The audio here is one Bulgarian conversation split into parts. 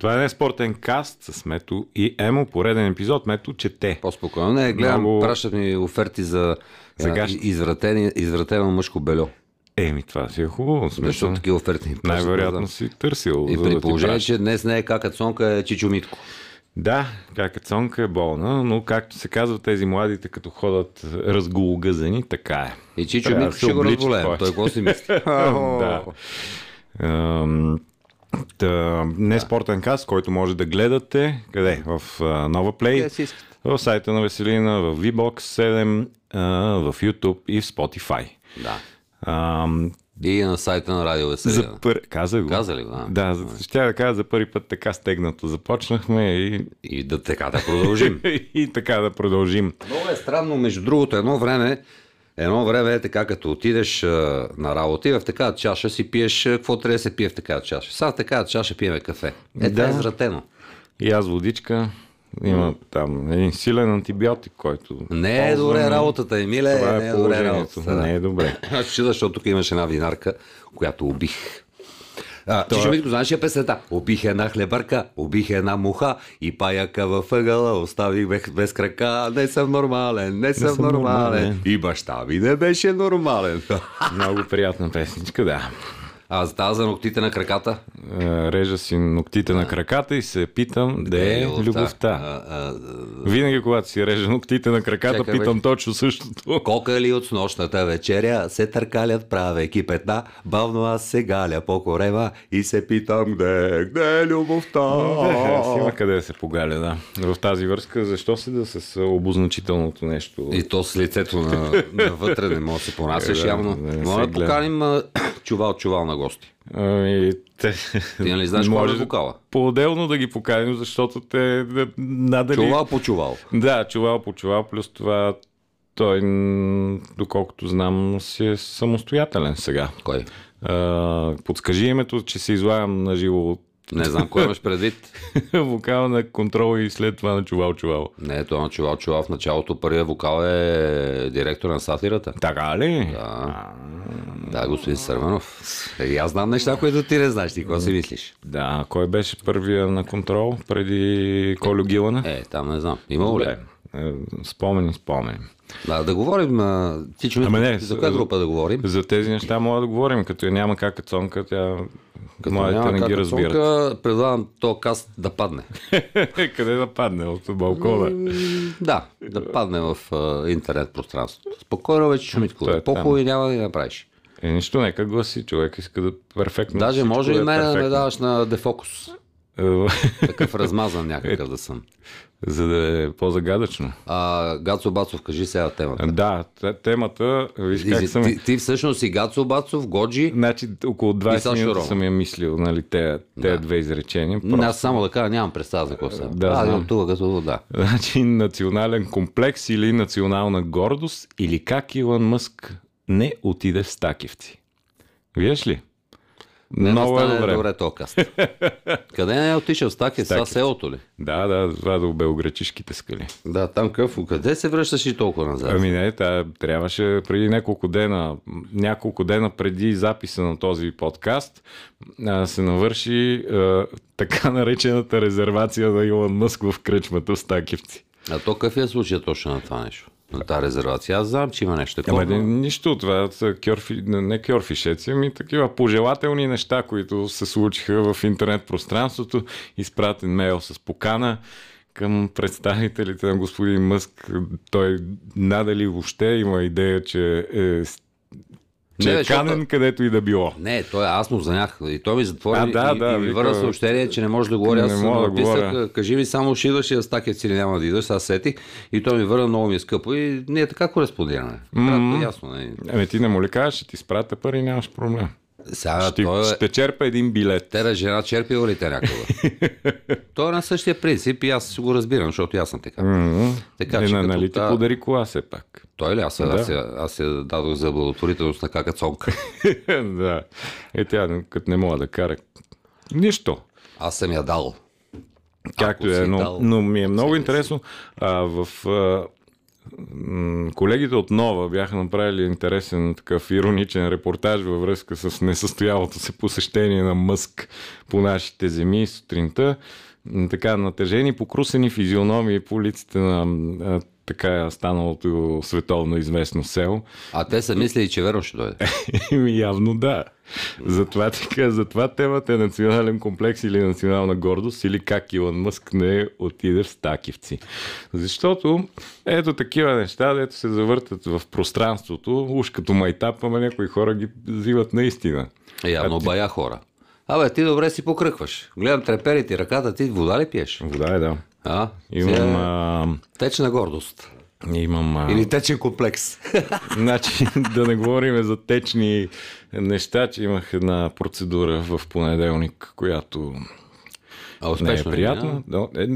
Това е не спортен каст с Мето и Емо, пореден епизод. Мето чете. По-спокойно. Не, гледам, Много- пращат ми оферти за, За извратени, извратено мъжко бельо. Еми, това си е хубаво. в Защото такива оферти най-вероятно си търсил. И при да положение, че днес не е кака цонка, е Чичо Митко. Да, какацонка е болна, но както се казва, тези младите като ходят разгологъзени, така е. И Чичо Митко ще го разболеем. Той какво си мисли? да. Та, не спортен каст, който може да гледате. Къде? В а, Нова Play, в сайта на Веселина, в VBOX 7, а, в YouTube и в Spotify. Да. И на сайта на Радио Веселина. за пър... Каза го. Каза ли го, да? Да, за- ще да кажа за първи път така стегнато. Започнахме и, И да така да продължим. и така да продължим. Много е странно, между другото, едно време, едно време е така, като отидеш а, на работа и в такава чаша си пиеш, какво трябва да се пие в такава чаша. Сега в такава чаша пиеме кафе. Е, това е Да. извратено. И аз водичка. Има там един силен антибиотик, който... Не е добре работата, Емиле, Това не е е добре работата. да. Не е добре. Аз чуда, защото тук имаше една винарка, която убих. А, ти ще Митко, знаеш я песента? Убих една хлебарка, убих една муха и паяка във ъгъла, оставих без, без крака. Не съм нормален, не съм, съм нормален. нормален. И баща ми не беше нормален. Много приятна песничка, да. А за тази за ногтите на краката? Е, Режа си ногтите на краката и се питам де е любовта. А, а, Винаги, когато си режа ногтите на краката, Чакай, питам бе. точно същото. Кокали от снощната вечеря се търкалят правейки петна, бавно аз се галя по корема и се питам где, где е любовта. Е, има къде да се погаля, да. В тази връзка, защо се да с обозначителното нещо? И то с лицето на, навътре не може да се понасяш Е, да, явно. Може да поканим а, чувал-чувал на гости. Ами, те... Ти нали знаеш кой е вокала? По-отделно да ги поканим, защото те да, надали... Чувал по чувал. Да, чувал по чувал, плюс това той, доколкото знам, си е самостоятелен сега. Кой? А, подскажи името, че се излагам на живо от Не знам кой имаш предвид. вокала на контрол и след това на чувал чувал. Не, това на чувал чувал в началото. Първият вокал е директор на сатирата. Така ли? Да. Да, господин Сърменов. И аз знам неща, които ти не знаеш. Ти какво си мислиш? Да, кой беше първия на контрол преди Колю Гилана? Е, там не знам. Имало ли? Е, Спомени, спомени. Да, да говорим. Ти че Ама не, за коя група да говорим? За тези неща мога да говорим, като я няма как цонка, тя Като няма не ги разбират. цонка, предлагам то каст да падне. Къде да падне? От балкона. Да, да падне в интернет пространството. Спокойно вече Шумитко. Е По-хубаво и няма да ги направиш. Е, нищо, нека гласи. Човек иска да перфектно. Даже може да и е мен да ме даваш на дефокус. Е, Такъв размазан някакъв да съм. За да е по-загадъчно. А, Гацо Бацов, кажи сега темата. Да, те- темата, виж как Ти, съм... ти, ти всъщност си Гацо Бацов, Годжи. Значи около 20 Сашо минути Рома. съм я мислил, нали, те, те две изречения. Просто... Аз само да кажа, нямам представа за какво става. Да, а, знам. тук като да. Значи национален комплекс или национална гордост или как Илон Мъск не отиде в Стакивци. Виж ли? Не Много е стане добре. добре то каст. Къде не е отишъл? Стаки, сега Стакица. селото ли? Да, да, това до белгречишките скали. Да, там къв. Къде се връщаш и толкова назад? Ами не, та, трябваше преди няколко дена, няколко дена преди записа на този подкаст, се навърши така наречената резервация на Илон Мъск в кръчмата в Стакивци. А то какъв е случай точно на това нещо? На тази резервация. Аз знам, че има нещо такова. Ама не, нищо, това са кьорфи, не кьорфишеци, ами такива пожелателни неща, които се случиха в интернет пространството. Изпратен мейл с покана към представителите на господин Мъск. Той надали въобще има идея, че е, че Не, е бе, защото- канен където и да било. Не, той аз му занях и той ми затвори А, да, и, да, и ми върна съобщение, че не може да говоря. Аз му да написах, говоря. кажи ми само ще идваш и да стакет или няма да идваш, аз сетих и той ми върна много ми е скъпо и ние така кореспондираме. Кратко и ясно. Не. Ами ти не му ли кажеш, ще ти спрата пари, нямаш проблем. Сега Ще, той е... ще черпа един билет. Тера жена черпила ли те някога? той е на същия принцип и аз го разбирам, защото аз съм така. Така е, че като нали ти та- подари кола все пак. Той ли? Аз, аз, я- аз я дадох за благотворителност на какацонка. да. Е, тя като не мога да кара. Нищо. Аз съм я дал. Както е, но, дал но ми е много интересно. А, в а, колегите от Нова бяха направили интересен такъв ироничен репортаж във връзка с несъстоялото се посещение на Мъск по нашите земи сутринта. Така натъжени, покрусени физиономии по улиците на така станалото световно известно село. А те са мислили, че верно ще дойде. Явно да. Затова, така, затова темата е национален комплекс или национална гордост, или как Илон Мъск не отиде в Стакивци. Защото ето такива неща, дето се завъртат в пространството, уж като майтап, ама някои хора ги взимат наистина. Е, явно бая хора. Абе, ти добре си покръкваш. Гледам трепери ти ръката, ти вода ли пиеш? Вода е, да. А? Имам, а, Течна гордост. имам а, Или течен комплекс. Значи, да не говорим за течни неща, че имах една процедура в понеделник, която А не е приятна. Но, е,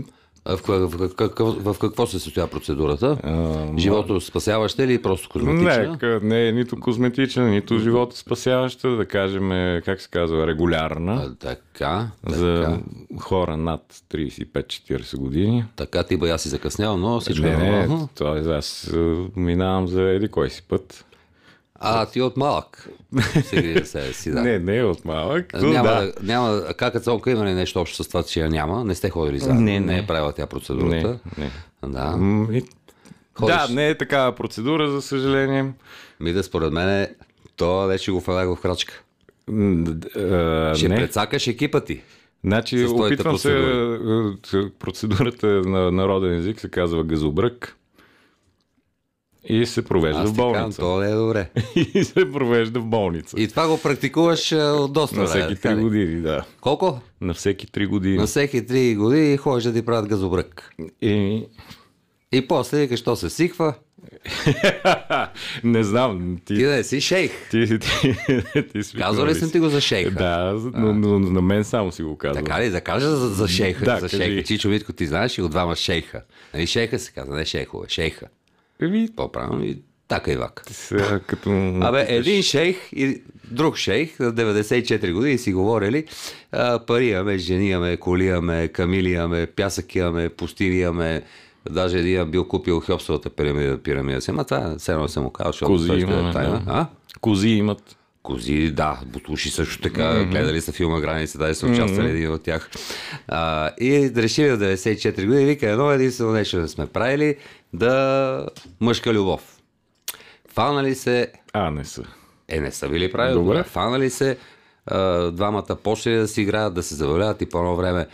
А в, в, в, в, в какво се състоя процедурата? а, Живото спасяваща или просто козметична? Не, не е нито козметична, нито живота спасяваща, да кажем, е, как се казва, регулярна. А, така, така. За хора над 35-40 години. Така ти бая си закъснял, но всичко Не, е не, това аз е, минавам за еди кой си път. А, ти от малък. Себе си, да. Не, не е от малък. то Няма, да. няма, кака цонка има ли нещо общо с това, че я няма? Не сте ходили заедно? Не, не. не. е правила тя процедурата? Не, не. Да. Ходиш. Да, не е такава процедура, за съжаление. Ми да според мен то вече го фанах в крачка. А, Ще не. прецакаш екипа ти. Значи, опитвам се. е, Процедурата на народен език се казва газобрък. И се провежда Аз в болница. то не е добре. И се провежда в болница. И това го практикуваш а, от доста На всеки така 3 ли? години, да. Колко? На всеки 3 години. На всеки 3 години ходиш да ти правят газобрък. И... И после викаш, що се сихва. не знам. Ти Ти, да не си шейх. ти, ти, ти, ти си Казвал ли съм ти го за шейха? Да, но, но, на мен само си го казвам. Така ли? Да кажа за, за шейха. Да, за кажи. шейха. Чичо Витко, ти знаеш и от двама шейха. Нали шейха се казва, не шейхове, шейха. Еми, По-правилно и така и вак. сега, като... Абе, един шейх и друг шейх на 94 години си говорили а, пари имаме, жени имаме, коли имаме, камили имаме, пясък имаме, пустини имаме, Даже един бил купил Хеопсовата пирамида, пирамида си. Ама това все едно съм му казал, защото Кози имаме, е тайна. да. А? Кози имат. Кози, да, бутуши също така, mm-hmm. гледали са филма Граница, да са участвали mm-hmm. един от тях. А, и решили в 94 години, вика, едно единствено нещо да сме правили, да мъжка любов. Фанали се, А, не са. е, не са били правили, Добре. добре. фанали се, а, двамата почнали да си играят, да се забавляват и по едно време,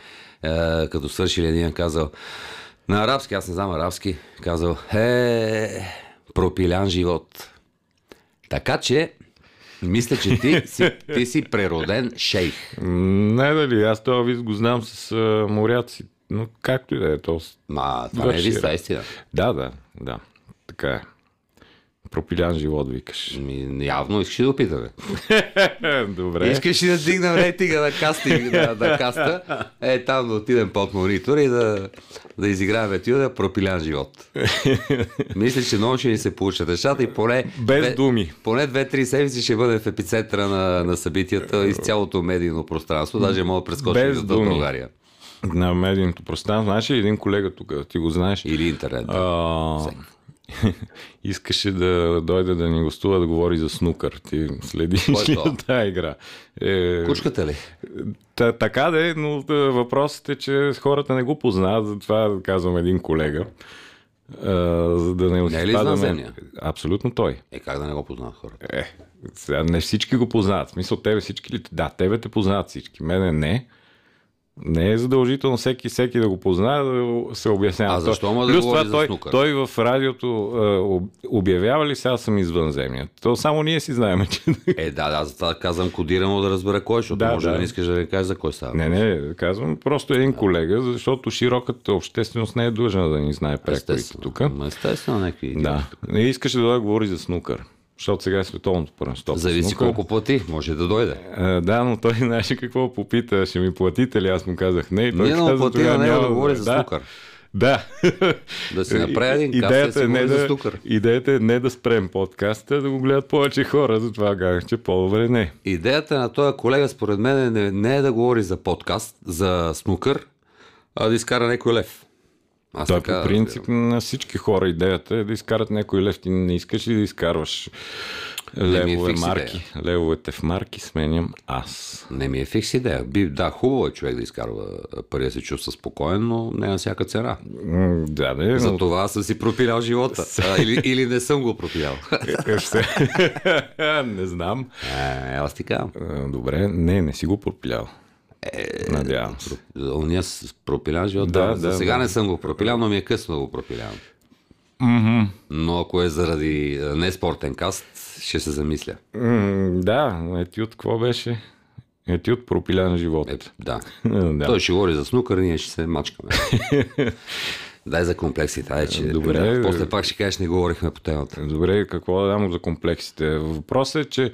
а, като свършили един казал, на арабски, аз не знам арабски, казал, е, пропилян живот. Така че, мисля, че ти си, ти си прероден шейх. Не дали, аз този вид го знам с а, моряци. Но както и да е, то... Ма, това не е ли бе. истина? Да, да, да. Така е. Пропилян живот, викаш. Ми, явно искаш да опитаме. Добре. Искаш ли да дигнем рейтинга на, кастинг, на, на каста? Е, там да отидем под монитор и да, да изиграем етюда пропилян живот. Мисля, че много ще ни се получат нещата и поне... Без две- думи. Поне две-три седмици ще бъде в епицентъра на, на събитията из цялото медийно пространство. Даже мога да прескочим за. България. На медийното пространство. Знаеш ли един колега тук, ти го знаеш? Или интернет. Да. А, искаше да дойде да ни гостува да говори за снукър. Ти следиш е ли тази игра? Е, Кучката ли? Та, така да е, но да, въпросът е, че хората не го познават, затова казвам един колега. А, за да не Не е ли извънземния? Абсолютно той. Е, как да не го познават хората? Е, сега не всички го познават. В смисъл, тебе всички ли? Да, тебе те познават всички. Мене не. Не е задължително всеки, всеки да го познае, да се обяснява. А защо ма да Плюс това, той, той в радиото об- обявява ли сега съм извънземния? То само ние си знаем, че... Е, да, да, затова казвам кодирано да разбера кой, защото Да, може да, да. не искаш да не кажеш за кой става. Не, не, казвам просто един колега, защото широката общественост не е длъжна да ни знае Естествено. тук. Естествено, някакви. Да. Не искаше да дойде говори за снукър. Защото сега е световното първенство. Зависи снукър. колко плати, може да дойде. А, да, но той знаеше какво попита. Ще ми платите ли? Аз му казах не. И той Ние каза, плати тогава него да няма- говори за да, снукър. Да. Да си направи един идеята, е не за да, снукър. идеята е не да спрем подкаста, да го гледат повече хора. Затова казах, че по-добре не. Идеята на този колега, според мен, не, не е да говори за подкаст, за снукър, а да изкара някой лев. Аз Той така по принцип на всички хора идеята е да изкарат някой лев. Ти не искаш ли да изкарваш е левове фикс марки? Левовете в марки сменям аз. Не ми е фикс идея. Би, да, хубаво е човек да изкарва пари да се чувства спокоен, но не на всяка цена. Да, да, За но... това съм си пропилял живота. А, или, или не съм го пропилял. Е, ще- не знам. Е, аз ти казвам. А, Добре, не, не си го пропилял. Надявам се. За Уния с пропилян живот. Да, Да, да, сега да. не съм го пропилял, но ми е късно да го пропилявам. Но ако е заради не спортен каст, ще се замисля. М, Да, етюд, какво беше? Етюд пропилян живот. Е, да. да. Той ще говори за снукър, ние ще се мачкаме. Дай за комплексите. Ай, че, Добре. Да, после пак ще кажеш, не говорихме по темата. Добре, какво да дам за комплексите? Въпросът е, че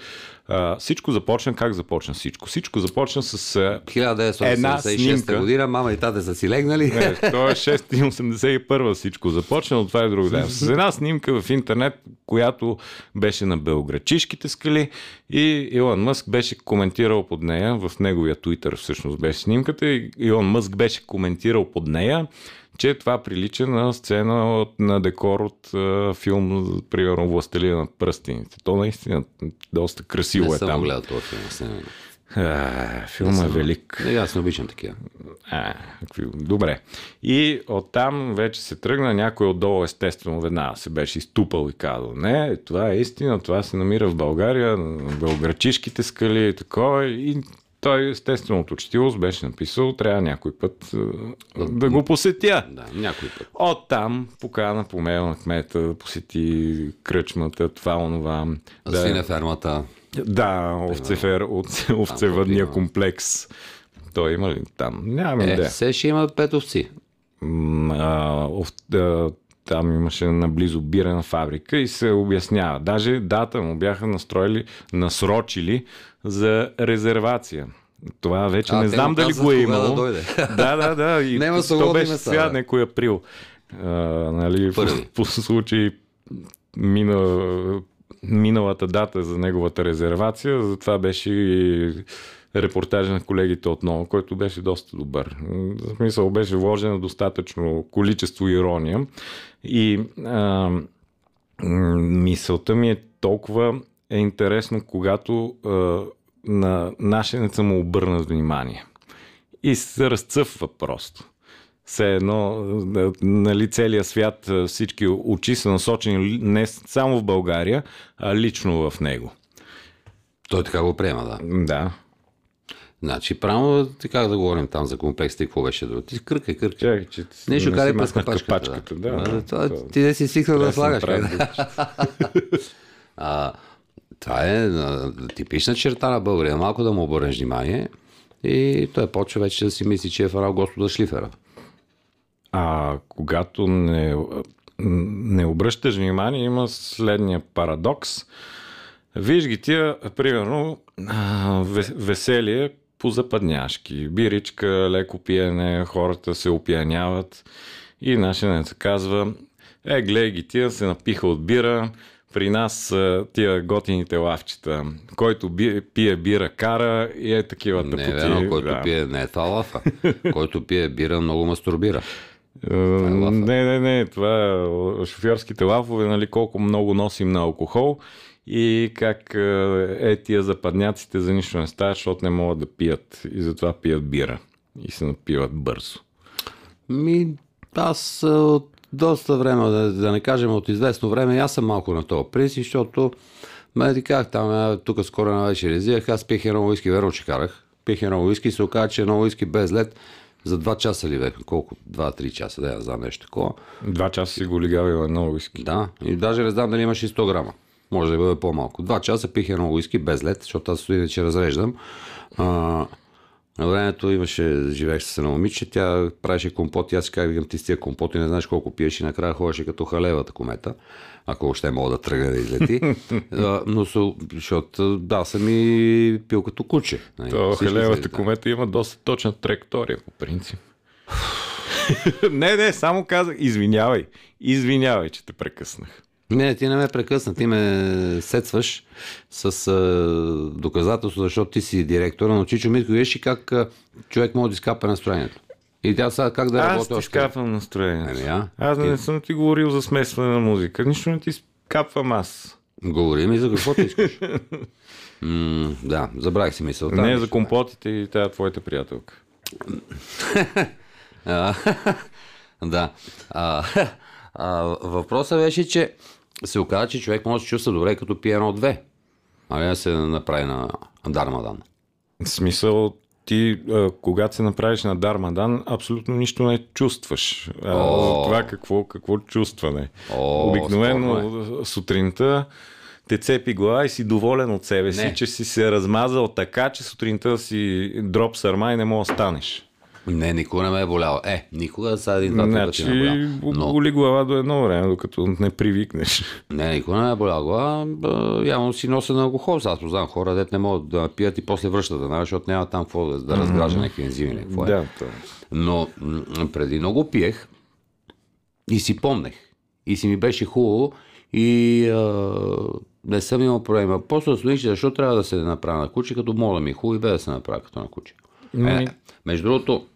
а, всичко започна, как започна всичко? Всичко започна с... А, 1976 снимка. година, мама и тате са си легнали. не, то е 681 всичко започна, но това е друго ден. С една снимка в интернет, която беше на Белграчишките скали и Илон Мъск беше коментирал под нея, в неговия Twitter всъщност беше снимката и Илон Мъск беше коментирал под нея, че това прилича на сцена от, на декор от а, филм, примерно Властелина на пръстените. То наистина доста красиво не е там. го гледал този филм. не- А, филма е велик. Не, аз не обичам такива. А. Добре. И оттам вече се тръгна някой отдолу, естествено, веднага се беше изтупал и казал, не, това е истина, това се намира в България, на Белграчишките скали и такова. И той, естествено, от учтивост беше написал, трябва някой път а, да го посетя. Да, някой път. Оттам покана по мейл на кмета да посети кръчмата, това, онова. Да. Да, Свине фермата. да овцефер, овце, овцевъдния има. комплекс. Той има ли там? Нямам Е, идея. все ще има пет овци. А, ов- а, там имаше наблизо бирена фабрика и се обяснява. Даже дата му бяха настроили, насрочили за резервация. Това вече А, не знам дали го е да имало. дойде. да, да, да. И Няма то беше места, сега, да. някой април. А, нали, Първи. по, по случай мина, миналата дата за неговата резервация, затова беше и репортажа на колегите отново, който беше доста добър. В смисъл беше вложено достатъчно количество ирония и а, мисълта ми е толкова е интересно, когато а, на нашенеца му обърнат внимание. И се разцъфва просто. Все едно, нали, целият свят, всички очи са насочени не само в България, а лично в него. Той така го приема, да. Да. Значи, правилно така да говорим там за комплексите, какво беше друго. Ти кърка, кърка. Чакай, че Не, ще си карай през капачката. капачката. Да. Да, Да, това, това- ти не си свикнал да слагаш. правил. А, това е типична черта на българина. Малко да му обърнеш внимание и той почва вече да си мисли, че е фарал Господа Шлифера. А когато не, не обръщаш внимание, има следния парадокс. Виж ги тия, примерно, веселие по западняшки. Биричка, леко пиене, хората се опияняват. И нашенец казва, е, гледай ги тия, се напиха от бира, при нас тия готините лавчета. Който би, пие бира, кара и е такива Не тъпоти. е верно, който да. пие, не е това лафа. който пие бира, много мастурбира. Е, Не, не, не, това е шофьорските лафове, нали, колко много носим на алкохол и как е, е тия западняците за нищо не стават, защото не могат да пият и затова пият бира и се напиват бързо. Ми, аз а, от доста време, да, да не кажем от известно време, аз съм малко на този принцип, защото ме ти казах, там а, тук скоро на вечер изях, аз пих едно уиски, верно, че карах. Пих едно уиски и се оказа, че едно уиски без лед за 2 часа ли бе? Колко? 2-3 часа, да, я знам нещо такова. Два часа си го лигавил едно уиски. Да, и даже не знам дали имаш и 100 грама. Може да бъде по-малко. Два часа пих едно уиски без лед, защото аз иначе разреждам. А, на времето имаше, живеех с едно момиче, тя правеше компот и аз как викам, ти с тия компоти не знаеш колко пиеш и накрая ходеше като халевата комета, ако още мога да тръгне да излети. А, Но защото да, съм и пил като куче. Нали, То халевата комета има доста точна траектория по принцип. не, не, само казах, извинявай. Извинявай, че те прекъснах. Не, ти не ме прекъсна, ти ме сетваш с а, доказателство, защото ти си директора, но Чичо Митко, виж как а, човек може да изкапа настроението. И тя сега как да Аз работи ти още? скапвам настроението. Ами, а? Аз не съм ти говорил за смесване на музика. Нищо не ти скапвам аз. Говори ми за какво ти искаш. М, да, забравих си мисълта. не за компотите и тая твоята приятелка. Да. А, а, въпросът беше, че се оказа, че човек може да се чувства добре като пие едно-две. А не да се направи на Дармадан. В смисъл, ти, а, когато се направиш на Дармадан, абсолютно нищо не чувстваш. А, О. това какво, какво чувстване. О, Обикновено сутринта те цепи глава и си доволен от себе си, Не. че си се размазал така, че сутринта си дроп сърма и не мога да станеш. Не, никога не ме е боляло. Е, никога са един два Значи, пъти ме е болял. Но, боли глава до едно време, докато не привикнеш. не, никога не ме е болял глава. Явно си нося на алкохол. Аз познавам хора, дет не могат да пият и после връщат, да, защото няма там какво да, да разгражда някакви ензими. Какво е. Да, то. Но м- преди много пиех и си помнех. И си ми беше хубаво и а, не съм имал проблема. После осъзнаних, че защо трябва да се направя на куче, като да ми е хубаво и бе да се направя като на куче. Ми- Е, между другото,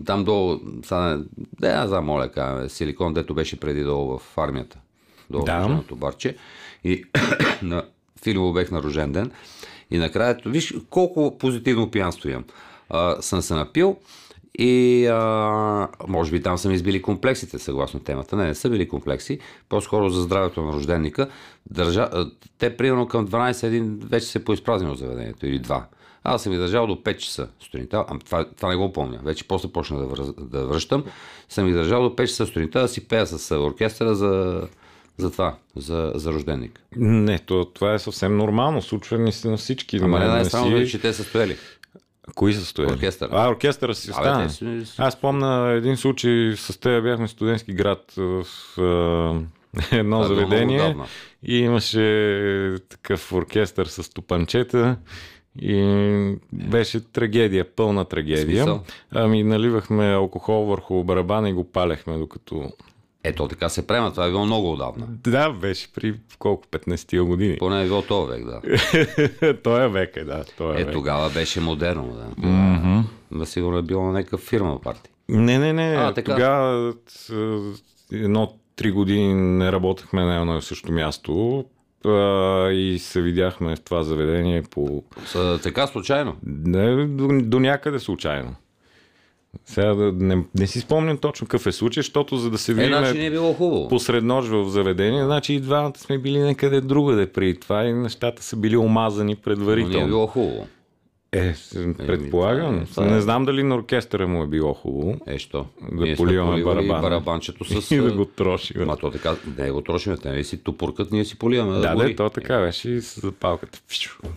там долу, сега, да, аз знам, моля, кажа, силикон, дето беше преди долу в армията. Долу Да. в барче. И на Филиво бех на рожден ден. И накрая, виж колко позитивно пиянство имам. А, съм се напил и а, може би там са ми избили комплексите, съгласно темата. Не, не са били комплекси, по-скоро за здравето на рожденника. Държа, те примерно към 12 един вече се е поизпразнило заведението или 2. Аз съм ги държал до 5 часа сутринта. А, това, това не го помня. Вече после почна да, връз, да връщам. Съм ги държал до 5 часа сутринта да си пея с оркестъра за, за това, за, за рожденник. Не, то, това е съвсем нормално. Случва ни се на всички. Ама не Не- не най-странно си- е, че те са стояли. Кои са стояли? Оркестъра. А, оркестъра си те си- Аз помня един случай с теб, бяхме в студентски град в е, едно много заведение и имаше такъв оркестър с стопанчета и беше трагедия, пълна трагедия. Смисъл? Ами наливахме алкохол върху барабана и го палехме докато... Ето така се приема. Това е било много отдавна. Да, беше при колко? 15 години. Поне е било този век, да. Той е век, е, да. Той е, Е, век. тогава беше модерно, да. Mm-hmm. Да сигурно е било на някакъв фирма парти. Не, не, не. А, така. Тогава т- едно три години не работехме на едно и също място а, и се видяхме в това заведение по... Са, така случайно. Не, до, до някъде случайно. Сега да, не, не си спомням точно какъв е случай, защото за да се Е, видим значи не е било хубаво. посред нощ в заведение, значи и двамата сме били някъде другаде преди това и нещата са били омазани Но не е предварително. било хубаво. Е, с- предполагам. това е- Не знам дали на оркестъра му е било хубаво. Е, що? Да Ние поливаме барабана. барабанчето с... И да го троши. Ма то така, не го трошим, те нали си тупуркат, ние си поливаме. Да, гори. да, то така беше и с запалката.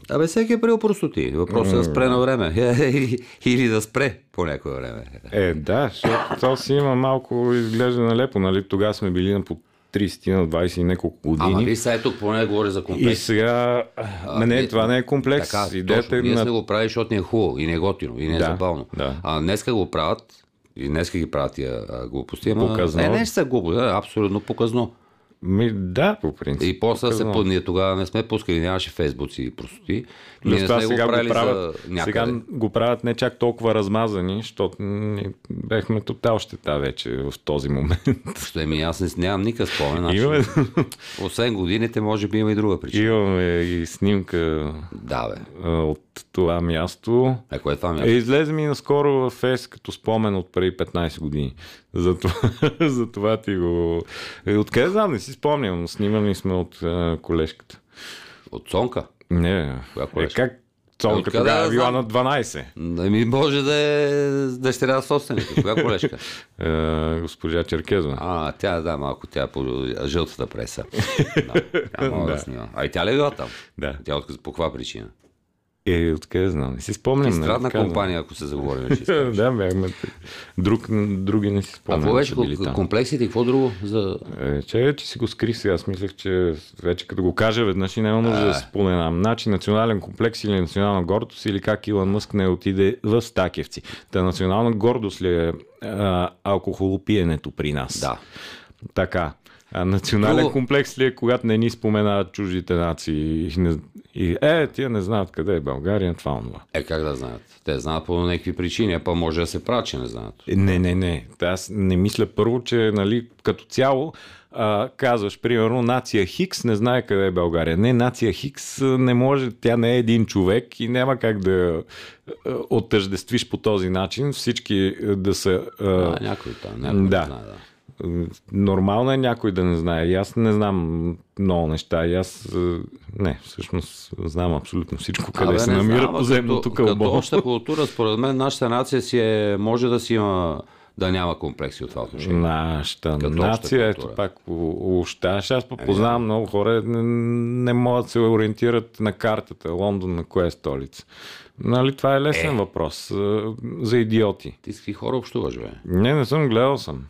Абе, всеки е приел простоти. Въпросът е да спре на време. Или да спре по някое време. Е, да, защото то си има малко изглежда налепо, нали? Тогава сме били на по 30 на 20 и няколко Ама години. ви сега тук поне говори за и комплекс. сега... А, не, ние- това не е комплекс. Така, Идеята точно. е Ние сме на... го правили, защото ни е хубаво и не е готино и не е Да, забавно. да. А днеска го правят и днеска ги правят тия глупости. Ама... Показно. Е, не са глупо, да, абсолютно показно. Ми, да, по принцип. И после се по... ние тогава не сме пускали, нямаше фейсбуци и простоти. Ние не това сме го сега го правили правят, за някъде. сега го правят не чак толкова размазани, защото ние бехме тотал щета вече в този момент. Що, Еми, аз не, нямам никакъв спомен. Значи, Имаме, Освен годините, може би има и друга причина. имаме и снимка Да, бе. а, от това място. Е, кое е това Е, място? излезе ми наскоро в ФЕС като спомен от преди 15 години. Затова, затова ти го... Е, откъде знам, не си спомням. Снимани сме от е, колежката. От Цонка? Не, Коя е, как Цонка Откъде тогава да е била на 12. Ами може да е дъщеря собственика. Коя колежка? Е, госпожа Черкезова. А, тя, да, малко тя е по жълтата преса. Да, тя мога да снима. А и тя ли е била там? Да. Тя от, по каква причина? Е, откъде знам, не си спомням. не Страдна компания, ако се заговорим. да, бяхме. Друг, други не си А спомням. какво беше комплексите и какво друго? За... Е, че, че си го скрих сега. Аз мислех, че вече като го кажа веднъж и няма нужда да споменам. Значи национален комплекс или национална гордост или как Илон Мъск не отиде в Стакевци. Та национална гордост ли е а, алкохолопиенето при нас? Да. Така. А национален Друго... комплекс ли е, когато не ни споменават чуждите нации и, не, и е, тия не знаят къде е България, това онова. Е, как да знаят? Те знаят по някакви причини, а па може да се правят, че не знаят. Е, не, не, не. Аз не мисля първо, че нали, като цяло а, казваш, примерно, нация Хикс не знае къде е България. Не, нация Хикс не може, тя не е един човек и няма как да оттъждествиш по този начин. Всички да са... А, а някой там, някой да. да. Знае, да. Нормално е някой да не знае. И аз не знам много неща. И аз не, всъщност знам абсолютно всичко, къде Абе, се намира знам, поземното кълбо. Като обща култура, според мен, нашата нация си е, може да си има да няма комплекси от това отношение. Нашата нация, ето пак ощаш. Аз познавам е, много хора, не, не могат да се ориентират на картата Лондон на кое е столица. Нали, това е лесен е. въпрос за идиоти. Ти с хора общуваш, бе? Не, не съм, гледал съм.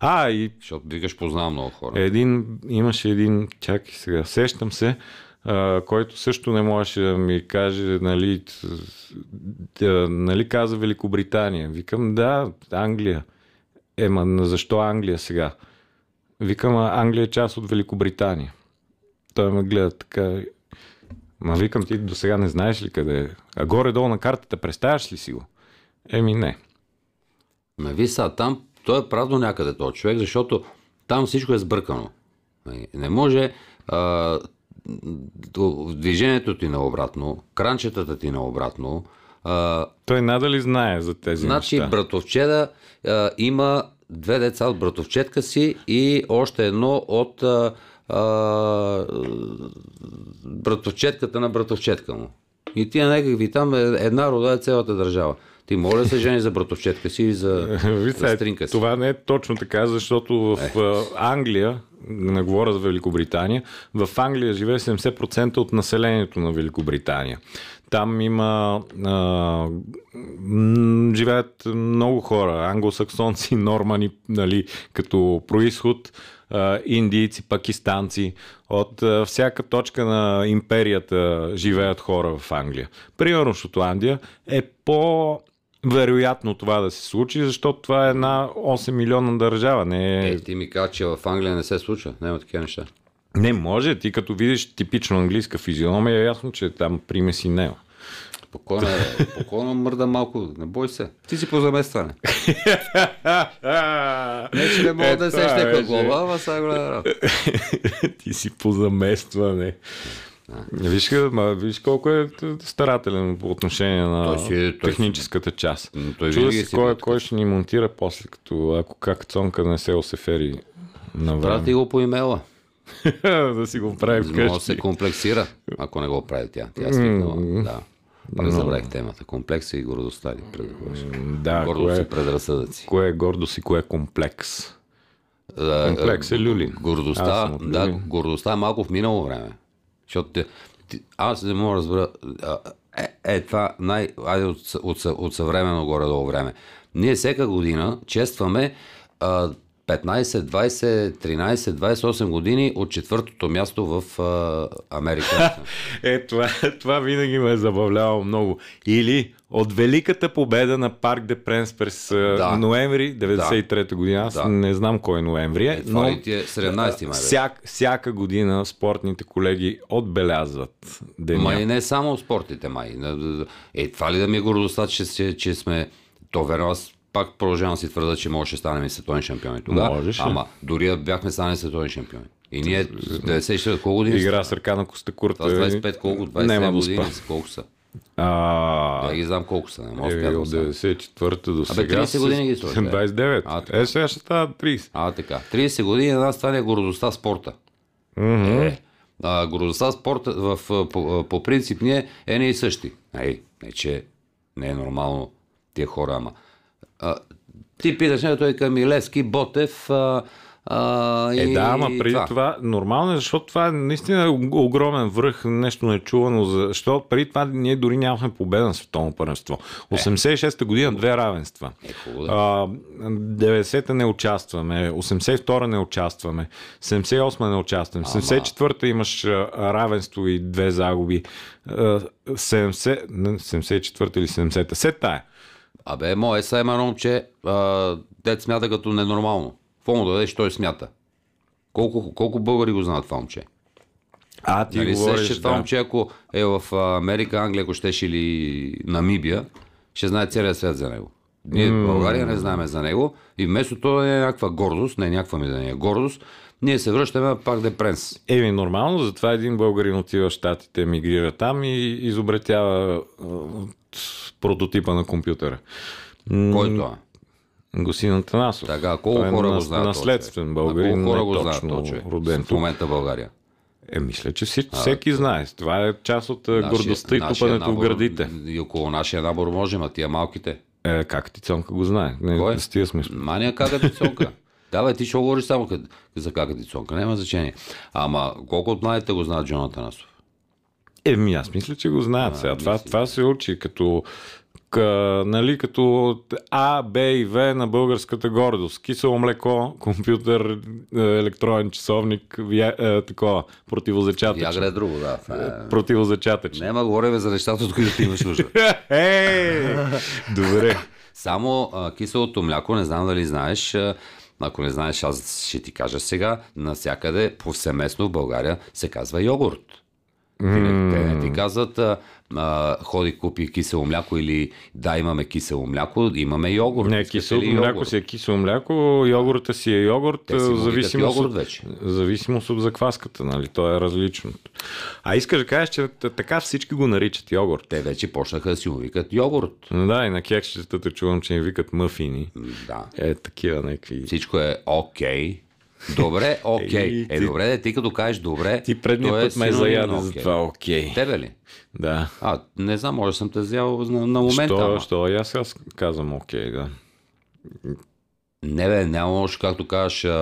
А, и... Защото викаш, познавам много хора. Един, имаше един, чакай сега, сещам се, а, който също не можеше да ми каже, нали, да, нали каза Великобритания. Викам, да, Англия. Ема, защо Англия сега? Викам, Англия е част от Великобритания. Той ме гледа така. Ма викам, ти до сега не знаеш ли къде е? А горе-долу на картата представяш ли си го? Еми не. Ме ви са, там той е правда някъде този човек, защото там всичко е сбъркано. Не може а, движението ти наобратно, кранчетата ти наобратно. А, Той надали знае за тези значи, неща. братовчеда а, има две деца от братовчетка си и още едно от а, а, братовчетката на братовчетка му. И тия някакви там е една рода е цялата държава. Ти може да се жени за братовчетка си и за, за стринка си. Това не е точно така, защото в е. Англия не говоря за Великобритания, в Англия живее 70% от населението на Великобритания. Там има. А, живеят много хора, англосаксонци, нормани, нали, като происход, а, индийци, пакистанци. От а, всяка точка на империята живеят хора в Англия. Примерно Шотландия е по вероятно това да се случи, защото това е една 8 милиона държава. Не е... е ти ми каза, че в Англия не се случва. Няма такива неща. Не може. Ти като видиш типично английска физиономия, е ясно, че там примеси не. Спокойно, спокойно мърда малко. Не бой се. Ти си по заместване. не, че не мога е, да се ще глава, ама сега голяма Ти си по заместване. Виж, ма, виж колко е старателен по отношение на той си, той техническата си, част. Той Чува си кой, кой ще ни монтира после, като ако как Цонка не се осефери на време. Прати го по имейла. да си го прави вкъщи. Може се комплексира, ако не го прави тя. Тя е свикнала. Да. Пак забравих темата. Комплекса и гордостта ли Да, гордост кое, и предразсъдъци. Кое е гордост и кое е комплекс? Комплекс е люлин. Гордостта, да, гордостта е малко в минало време. Защото ти, аз не мога да разбера. Е, е това най... Айде от, от, от съвременно горе-долу време. Ние всяка година честваме а, 15, 20, 13, 28 години от четвъртото място в а, Америка. е, това, това винаги ме е забавлявало много. Или от великата победа на Парк де Пренс през да. ноември 93 да. година. Аз да. не знам кой ноември е. е но е 17 май. Всяк, всяка година спортните колеги отбелязват деня. Май не само спортите, май. Е, това ли да ми е гордостта, че, че сме... То верно, аз пак продължавам си твърда, че можеше да станем световни шампиони тогава. Можеше. Ама дори да бяхме станали световни шампиони. И ние 94 колко години? Игра с ръка на Костакурта. 25 колко? 27 години колко са? А... Да ги знам колко са. Не мога е, от 94-та до сега. Абе, 30 години ги сложи. 29. А, така. Е, сега ще става 30. А, така. 30 години на нас това е гордостта спорта. Mm-hmm. Е, а, гордостта спорта в, по, по принцип ние е не и същи. Ей, не, че не е нормално тия хора, ама а, ти питаш, не, той към Милевски, Ботев, а, а, е, да, ама преди това. това нормално е, защото това е наистина огромен връх, нещо нечувано, защото преди това ние дори нямахме победа на световно първенство. 86-та е. година две равенства. Е, да. 90-та не участваме, 82-та не участваме, 78-та не участваме, 74-та имаш равенство и две загуби, 70, 74-та или 70-та, се тая. Абе, мое са че а, дет смята като ненормално. Какво му дадеш, той смята. Колко, колко българи го знаят това момче? А, ти Нали говориш, се, че това да. момче, ако е в Америка, Англия, ако щеше или Намибия, ще знае целият свят за него. Ние в България не знаем за него и вместо това е някаква гордост, не някаква ми да не е гордост, ние се връщаме пак да е пренс. Еми, нормално, затова един българин отива в Штатите, емигрира там и изобретява прототипа на компютъра. Кой е това? Госин Атанасов. Така, колко Той е хора го нас- знаят Наследствен българин, А колко хора го знаят точно роден В момента в България. Е, мисля, че всеки, всеки знае. Това е част от а, Нашия- гордостта и тупането в гърдите. И около нашия набор можем, а тия малките. Е, как ти Цонка го знае? Не, Кой? с тия сме. Мания кака ти цонка. Давай, ти ще говориш само къд- за кака ти цонка. Няма значение. Ама колко от младите го знаят Джон Атанасов? Еми, аз мисля, че го знаят сега. Това, това се учи като, къ, нали, като А, Б и В на българската гордост. Кисело млеко, компютър, е, електронен часовник, вя, е, такова, противозачатъчен. Ягра е друго, да. Това е- Противозачатъчен. Нема говорим за нещата, от които ти имаш нужда. Е, добре. Само а, киселото мляко, не знам дали знаеш, а, ако не знаеш, аз ще ти кажа сега, навсякъде повсеместно в България се казва йогурт. Те не, те не ти казват а, а, ходи купи кисело мляко или да имаме кисело мляко, имаме йогурт. Не, кисело мляко йогурт? си е кисело мляко, йогурта си е йогурт, Те си зависимост, йогурт вече. зависимост от закваската, нали? То е различно. А искаш да кажеш, че така всички го наричат йогурт. Те вече почнаха да си му викат йогурт. Да, и на кексчетата чувам, че им викат мъфини. Да. Е, такива някакви. Всичко е окей. Добре, окей. Ей, Е, ти- добре, де, ти като кажеш добре, Ти предния то е път ме синоним заяда на за това, окей. Тебе ли? Да. А, не знам, може да съм те взял на, на момента. Що, ама. що, и аз, аз казвам окей, да. Не бе, няма може, както кажеш, а,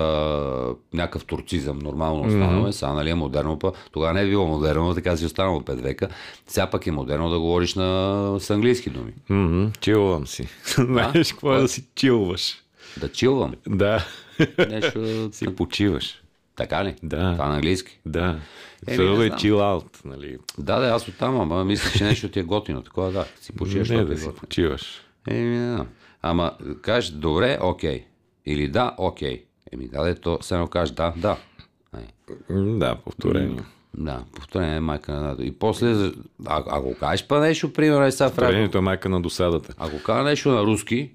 някакъв турцизъм. Нормално останало е. Сега, нали е модерно, па, тогава не е било модерно, така си останало 5 века. Сега пък е модерно да говориш на, с английски думи. Чилвам си. Знаеш какво е да си чилваш? Да чилвам. Да. Нещо... си почиваш. така ли? Да. Това на английски. Да. Е знам. chill out, нали? Да, да, аз оттам, ама мисля, че нещо ти е готино. Такова, да. Си почиваш, Не да е си готино. почиваш. Еми, знам. Ама кажеш добре, окей. Или да, окей. Еми, да, де, то се едно кажеш да, да. Ай. Да, повторение. Да, повторение е майка на дадо. И после, а, ако кажеш па нещо, примерно, е сега Повторението е майка на досадата. ако кажа нещо на руски,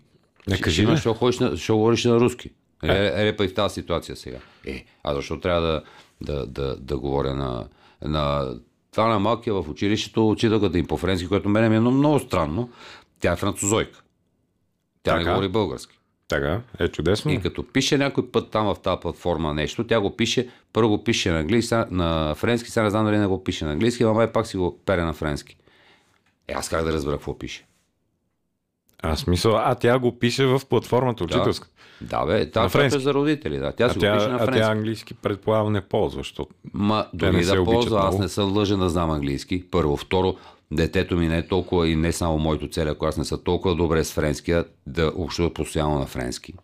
Не, кажи, бе. ще, ходиш на, ще говориш на руски. Е, е, е, па и в тази ситуация сега. Е, а защо трябва да, да, да, да говоря на, на... Това на малкия в училището, учителката им по френски, което мене ми е много, много странно. Тя е французойка. Тя не Така. говори български. Така, е чудесно. И като пише някой път там в тази платформа нещо, тя го пише, първо го пише на английски, на френски, сега не знам дали не го пише на английски, ама май пак си го пере на френски. Е, аз как да разбера какво пише? Аз мисля, а тя го пише в платформата учителска. Да, бе, тази френски. е за родители, да. Тя А си го пише тя, на а френски. тя английски предполагам не ползва, защото Ма, не дори се да ползва, аз много. не съм длъжен да знам английски. Първо. Второ, детето ми не е толкова и не само моето целия клас не са толкова добре с френския да общуват постоянно на френски.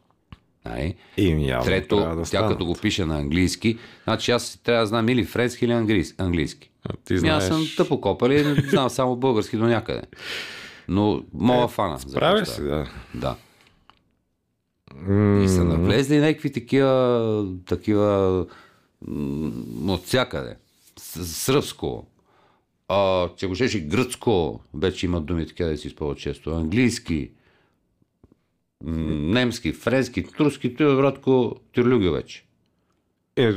Нали? им явно Трето, да тя станат. като го пише на английски, значи аз трябва да знам или френски, или английски. А Ти Ми, знаеш, аз съм тъпо копал и не знам само български до някъде. Но мога фана. за правя неща. си, да. Да. И са навлезли някакви такива, такива м, от всякъде. Сръбско, а, че го и гръцко, вече имат думи така да си използват често, английски, немски, френски, турски, той е братко тирлюги вече. Е,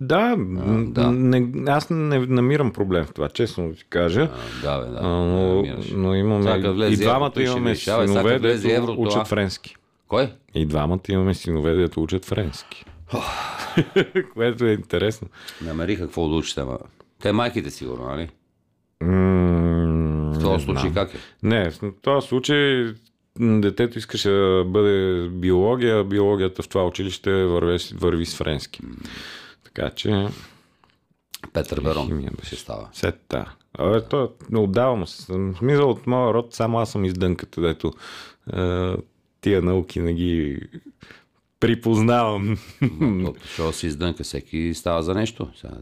да, да. Не, аз не намирам проблем в това, честно ти кажа. А, да, бе, да. А, но, но имаме. И двамата имаме синове, дето еврото, учат а? френски. Кой? И двамата имаме синове, дето учат френски. Което е интересно. Намериха какво да учите, ама. Те майките сигурно, нали? М, В този случай как е? Не, в този случай детето искаше да бъде биология, биологията в това училище върви, върви с френски. Така че Петър Берон химия ще става. Сета. Абе, то не отдавам се. Смисъл от моя род, само аз съм издънката, дето е, тия науки не ги припознавам. То, Що си издънка, всеки става за нещо. Сега,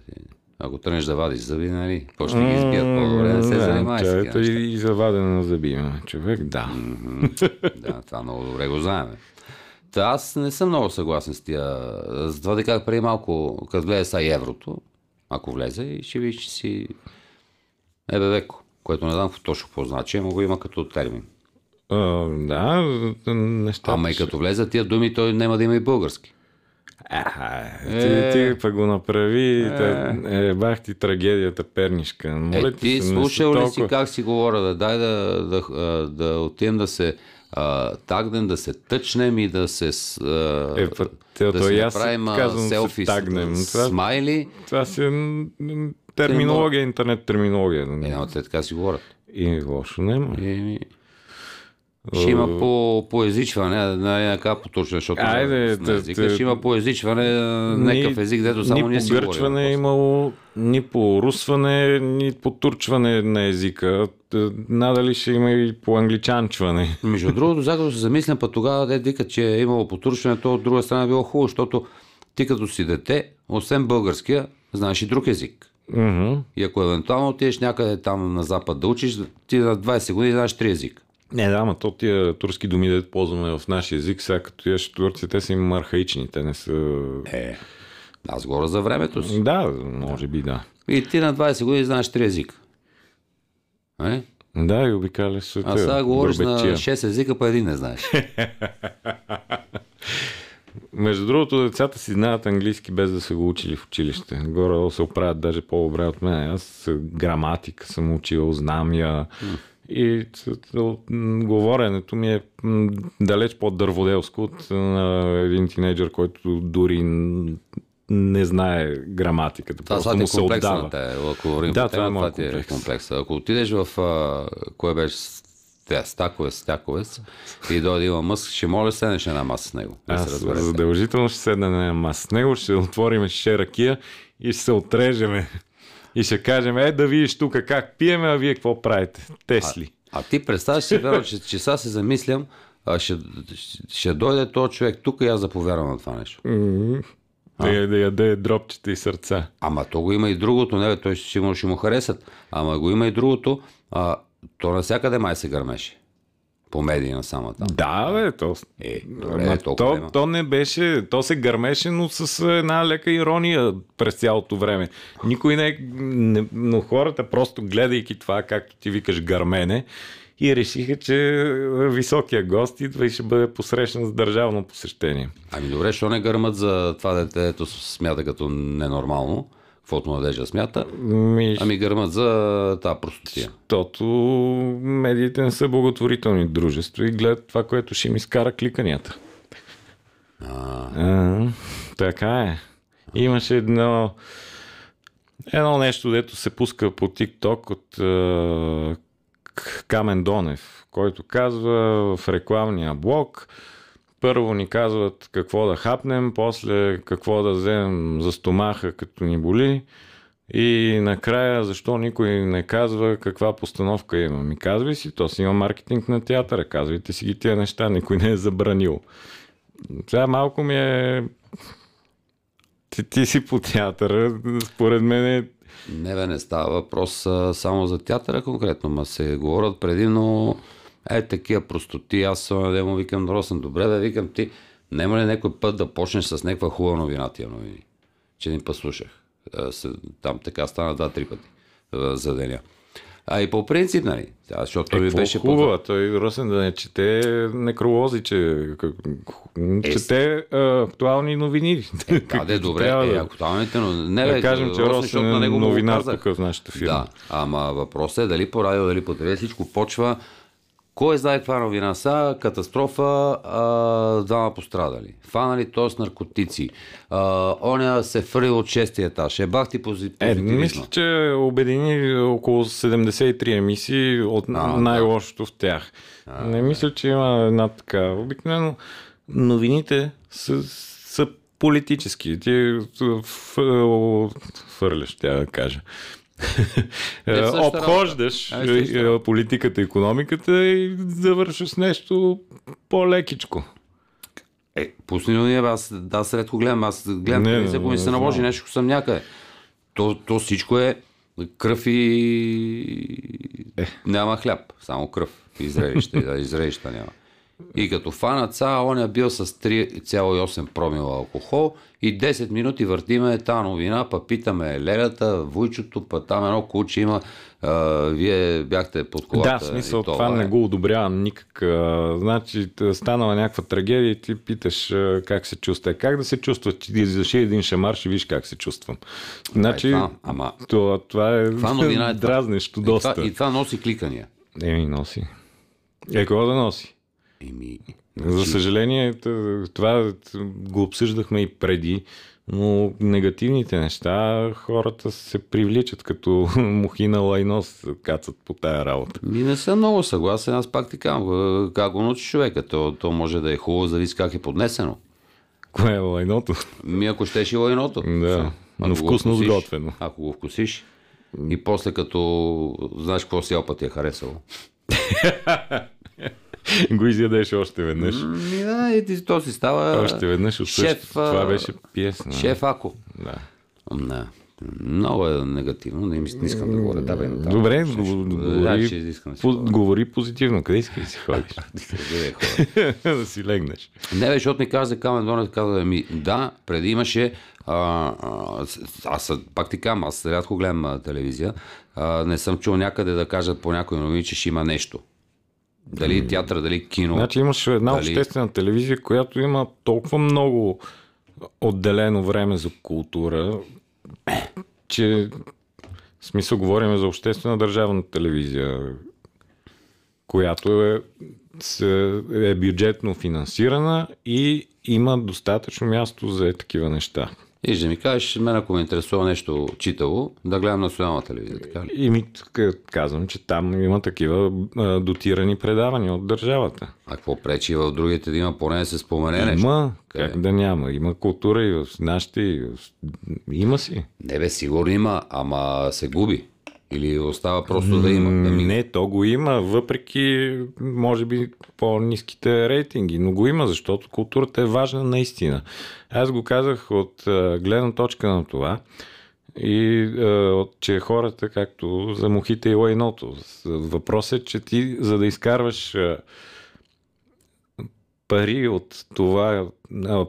ако тръгнеш да вадиш зъби, нали? Ще ги избият по-добре, не се занимай с Чай, такива той неща. и заваден на зъби има човек, да. Да, това много добре го знаем. Та аз не съм много съгласен с тия. С това да как преди малко, като влезе са еврото, ако влезе, и ще видиш, че си ебевеко, което не знам точно какво значи, но го има като термин. А, да, нещата. Ама и като влезе тия думи, той няма да има и български. А, ти, ти пък го направи, е. да, е, бах ти трагедията пернишка. Моля, е, ти се, слушал ли толкова... си как си говоря, да дай да, да, да, да отидем да се а, тагнем, да се тъчнем и да се а, е, па, те, да си направим казвам, селфи тагнем. с, това, смайли. Това си е терминология, интернет терминология. Е, няма те така си говорят. И лошо няма. И, ще има по, поезичване, не така поточно, защото Айде, не езика, ще има поезичване, някакъв език, дето само ни ние си говорим. е имало, ни по русване, ни по турчване на езика. Надали ще има и по англичанчване. Между другото, за като се замислям, път тогава де викат, че е имало потурчване, то от друга страна е било хубаво, защото ти като си дете, освен българския, знаеш и друг език. Mm-hmm. И ако евентуално отидеш някъде там на запад да учиш, ти на 20 години знаеш три езика. Не, да, ама то тия турски думи, да ползваме в нашия език, сега като ядеш турци, те са им архаични, те не са... Е, аз говоря за времето си. Да, може би да. И ти на 20 години знаеш три езика. Е? Да, и обикаля света. А сега говориш Бърбечия. на 6 езика, по един не знаеш. Между другото, децата си знаят английски без да са го учили в училище. Горе се оправят даже по-добре от мен. Аз граматика съм учил, знам я. И говоренето ми е далеч по-дърводелско от един тинейджър, който дори не знае граматиката. Това просто му се отдава. Те, ако говорим да, това, е това ти е комплекс. комплекс. Ако отидеш в кое беше стаковец, стаковец и дойде има мъск, ще моля седнеш една маса с него. Да Аз се задължително ще седна на една маса с него, ще отворим шише ракия и ще се отрежеме. И ще кажем, е да видиш тук как пиеме, а вие какво правите? Тесли. А ти представяш си, верно, че, че сега се замислям, а ще, ще дойде този човек тук и аз да повярвам на това нещо. Да, я- да яде дропчета и сърца. Ама то го има и другото, не той сигурно ще му харесат. Ама го има и другото, а, то навсякъде май се гърмеше. По медии на само там. Да, бе, то... Е, добре, Ама толкова то, то не беше, то се гърмеше, но с една лека ирония през цялото време. Никой не, не но хората просто гледайки това, както ти викаш гърмене, и решиха, че високия гост идва и ще бъде посрещан с държавно посещение. Ами добре, що не гърмат за това дете, ето смята като ненормално, каквото младежа смята, Ми, ами гърмат за тази простотия. защото медиите не са благотворителни дружества и гледат това, което ще им изкара кликанията. А, А, така е. Имаше едно, едно нещо, дето се пуска по TikTok от е, Камен Донев, който казва в рекламния блок първо ни казват какво да хапнем, после какво да вземем за стомаха, като ни боли. И накрая, защо никой не казва каква постановка има? Ми казвай си, то си има маркетинг на театъра, казвайте си ги тия неща, никой не е забранил. Сега малко ми е... Ти, ти си по театъра, според мен е... не бе, не става въпрос само за театъра конкретно, ма се говорят предимно е такива простоти. Аз съм да му викам, Росен, добре да викам ти, няма ли някой път да почнеш с някаква хубава новина тия новини? Че ни път слушах. А, се- Там така стана два-три пъти а, за деня. А и по принцип, нали? Тя, защото той ми Какво беше хубава, той Росен да не чете некролози, че чете а, актуални новини. Да, де, добре, е, да- актуалните, но не да бе, кажем, че на е новинар тук в нашата фирма. Да, ама въпросът е дали по радио, дали по телевизия, всичко почва. Кой знае каква новина са? Катастрофа, а, двама пострадали. Фанали с наркотици. А, оня се фърли от шестия етаж. Е, бах ти пози- Е, позитивизма. мисля, че обедини около 73 емисии от А, най-лошото в тях. Не мисля, че има една така. Обикновено новините са, са политически. Ти фърляш, тя да кажа. Е, същата Обхождаш работа. Е, същата е, политиката, економиката и завършваш с нещо по-лекичко. Е, пусни ние, аз, да, редко гледам, аз гледам Не, телевизия, ако ми не се наложи знам. нещо, съм някъде. То, то всичко е кръв и... Е. Няма хляб, само кръв и зрелище, да, и зрелища няма. И като фанат са, он е бил с 3,8 промила алкохол и 10 минути въртиме тази новина, па питаме Лелята, Войчото, па там едно куче има, а, вие бяхте под колата. Да, в смисъл това, това е. не го одобрявам никак. Значи станала някаква трагедия и ти питаш как се чувства. Как да се чувства? Ти излезеш един шамар, ще виж как се чувствам. Значи, това, ама- това, това е, Това новина е дразнещо И доста. това, и това носи кликания. Еми, носи. Е, какво да носи? Еми, За съжаление, т- това го обсъждахме и преди, но негативните неща хората се привличат като мухи на лайно кацат по тая работа. Ми не съм много съгласен, аз пак ти казвам, как го научи човека, то, то може да е хубаво, зависи как е поднесено. Кое е лайното? Ми ако щеш и лайното. Да, Ако но вкусно вкусиш, сготвено. Ако го вкусиш и после като знаеш какво си опът ти е харесало. го изядеш още веднъж. Ми да, и то си става Още веднъж от шеф. Това беше пиесна. шеф ако. Да. Не. Много е негативно, не, не искам да говоря. Да, бе, да, Добре, ще- го- ще- говори, да, искам да си по- говори позитивно. Къде искаш да си ходиш? Да си легнеш. Не, бе, защото ми каза Камен Донет, каза ми, да, преди имаше, а, аз пак ти казвам, аз рядко гледам а, телевизия, а, не съм чул някъде да кажат по някой новини, че ще има нещо. Дали театър, дали кино. Значи имаш една Дали- обществена телевизия, която има толкова много отделено време за култура, че в смисъл говорим за обществена държавна телевизия, която е, е бюджетно финансирана и има достатъчно място за такива неща. И ще ми кажеш, мен ако ме интересува нещо читаво, да гледам национална телевизия, така ли? И ми казвам, че там има такива а, дотирани предавания от държавата. А какво пречи в другите да има поне да се спомене нещо? Има, как да няма. Има култура и в нашите. И в... Има си. Не бе, сигурно има, ама се губи. Или остава просто да има. Да ми... Не, то го има, въпреки, може би, по-низките рейтинги, но го има, защото културата е важна наистина. Аз го казах от гледна точка на това, и че хората, както за мухите и лайното. Въпросът е, че ти, за да изкарваш пари от това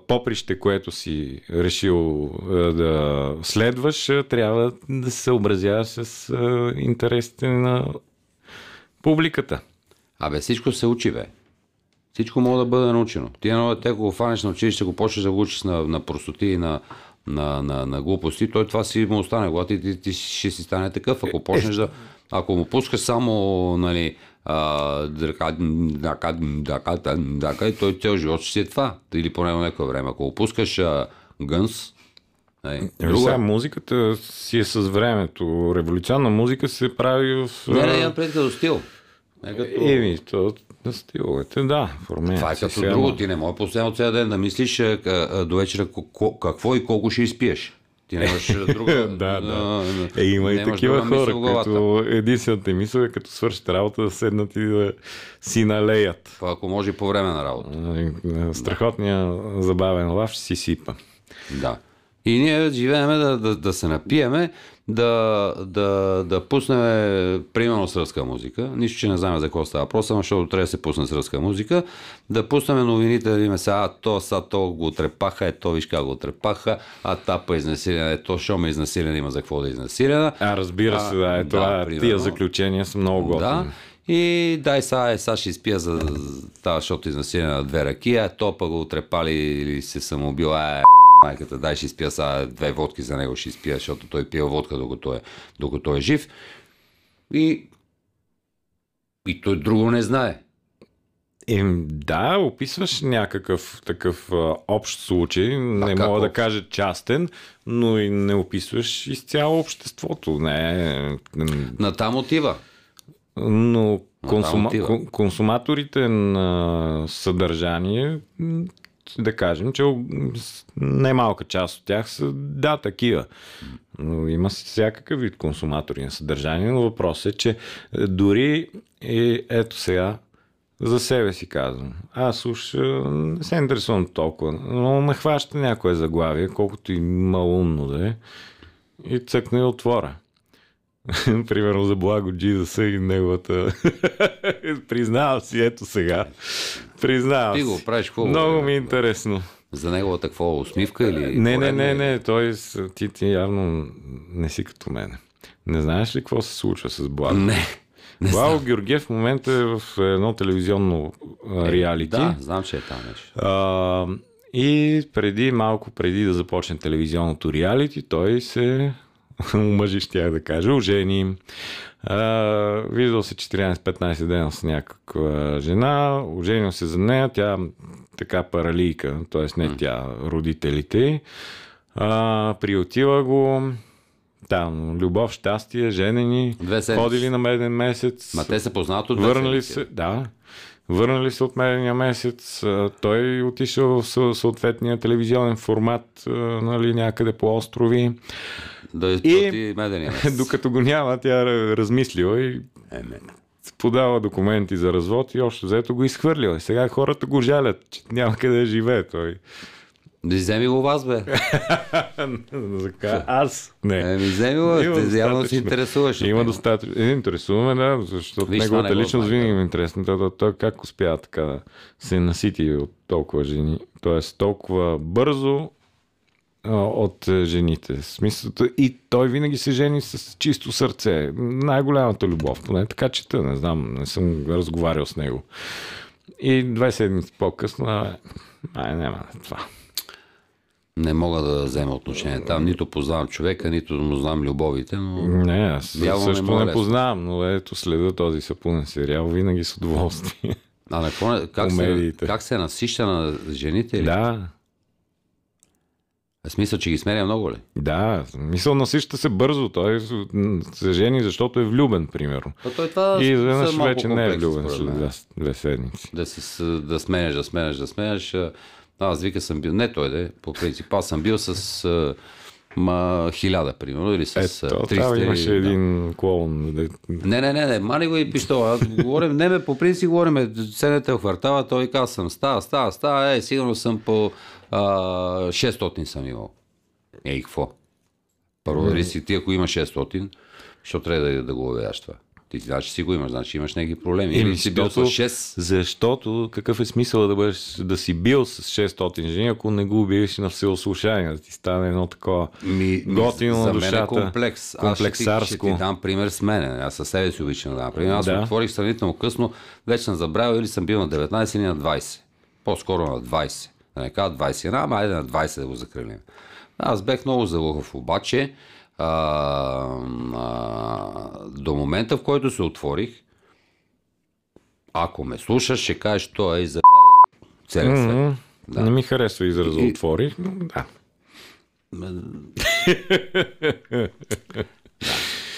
поприще, което си решил да следваш, трябва да се съобразяваш с интересите на публиката. Абе, всичко се учи, бе. Всичко може да бъде научено. Ти едно дете, ако го фанеш на училище, го почнеш да го учиш на, на простоти и на, на, на, на глупости, той това си му остане. Когато ти, ти, ти ще си стане такъв, ако почнеш да... Ако му пускаш само, нали, а, дръка, дака, дака, дака, и той цял живот ще си е това. Или поне на някое време. Ако го пускаш а, гънс, нали, Сега е. музиката си е с времето. Революционна музика се прави в... Не, не, имам пред като стил. Не като... Еми, то стиловете, да, форме. Това е като друго. Ти не може последно цял ден да мислиш а, а, до вечера ко- какво и колко ще изпиеш. Ти нямаш друга... да, да. Е, има и такива хора, които единствената им мисъл е като свършат работа да седнат и да си налеят. Това ако може по време на работа. Страхотния забавен лав ще си сипа. Да. И ние живееме да, да, да се напиеме, да, да, да пуснем примерно сръбска музика. Нищо, че не знаем за какво става въпрос, защото трябва да се пусне сръбска музика. Да пуснем новините, да видим сега, а то, са, то го трепаха, е то, виж как го трепаха, а та па изнасилена, е то, шо ме изнасилена, има за какво да е изнасилена. А, разбира се, да, е да, това. примерно. Тия заключения са много готини. Да. И дай сега, е, сега ще изпия за тази, защото изнасилена на две ръки, а то пък го отрепали или се самоубил, а майката, дай ще изпия сега две водки за него, ще изпия, защото той пие водка докато е, докато е жив. И, и той друго не знае. Ем, да, описваш някакъв такъв а, общ случай. Не как мога да кажа частен, но и не описваш изцяло обществото. Не, На там отива. но консума... отива. консуматорите на съдържание, да кажем, че немалка част от тях са, да, такива. Но има всякакъв вид консуматори на съдържание, но въпросът е, че дори и ето сега, за себе си казвам. Аз уж не се интересувам толкова, но ме хваща някое заглавие, колкото и малумно да е, и цъкна и отвора. Примерно за Благо Джизаса и неговата... Признавам си, ето сега. Признавам Ти го правиш хубаво. Много бе. ми е интересно. За неговата какво усмивка или... Не, не, не, не. Той ти, ти явно не си като мене. Не знаеш ли какво се случва с Благо? Не. не Благо Георгиев в момента е в едно телевизионно а, реалити. Да, знам, че е там нещо. А, и преди, малко преди да започне телевизионното реалити, той се омъжи, щях да кажа, ожени. А, виждал се 14-15 дена с някаква жена, оженил се за нея, тя така паралийка, т.е. не тя, родителите. А, приотила го, там, любов, щастие, женени, ходили на меден месец. Ма те се познават от Върнали се, да. Върнали се от медения месец. Той отишъл в съ- съответния телевизионен формат, нали, някъде по острови. Да изплати медения месец. Докато го няма, тя размислила и Еме. подава документи за развод и още взето го изхвърлила. И сега хората го жалят, че няма къде живее той. Да вземи го вас, бе. Аз не. Еми, вземи го, те явно се интересуваш. Има достатъчно. Е, интересуваме, да, защото Виж, неговата не го личност винаги ми е интересна. Той, той, как успява така да се насити от толкова жени. Тоест толкова бързо от е, жените. В Смисъл, т- и той винаги се жени с чисто сърце. Най-голямата любов. Поне така чета, не знам, не съм разговарял с него. И две седмици по-късно, ай, няма това. Не мога да взема отношение там. Нито познавам човека, нито му знам любовите, но... Не, аз Явно не също е не, лесно. познавам, но ето следа този сапунен сериал винаги с удоволствие. А на какво, не- как, се, как се насища на жените? Или? Да, В смисъл, че ги сменя много ли? да. Мисъл, насища се бързо. Той се жени, защото е влюбен, примерно. А той това И изведнъж вече не е влюбен след две, две седмици. Да, си, да сменяш, да сменяш, да сменяш. Аз вика съм бил, не той да е, по принцип. Аз съм бил с ма, хиляда, примерно, или с Ето, 300. там имаше да. един клоун. Не, не, не, не, мани го и пиштол. Аз говорим, не бе, по принцип говорим, седнете в квартала, той казва съм става, става, става, е, сигурно съм по а, 600 съм имал. Ей, какво? Първо, дали си ти, ако има 600, що трябва да, да го обявяваш това? Ти значи си го имаш, значи имаш някакви проблеми. Или си бил с защото- 6. Защото какъв е смисъл да, бъдеш, да си бил с 600 жени, ако не го убиеш на всеослушание, да ти стане едно такова Ми, готино за на мен е душата. комплекс. Аз ще ти, ще комплексарско. ти дам пример с мене. Аз със себе си обичам да дам пример. Аз Да. отворих сравнително късно, вече съм забравил или съм бил на 19 или на 20. По-скоро на 20. Да не кажа 21, ама айде на 20 да го закрилим. Аз бех много залухав, обаче а, а, до момента, в който се отворих, ако ме слушаш, ще кажеш, той е за целия свет. М, Да. Не ми харесва израза И- отворих, но да.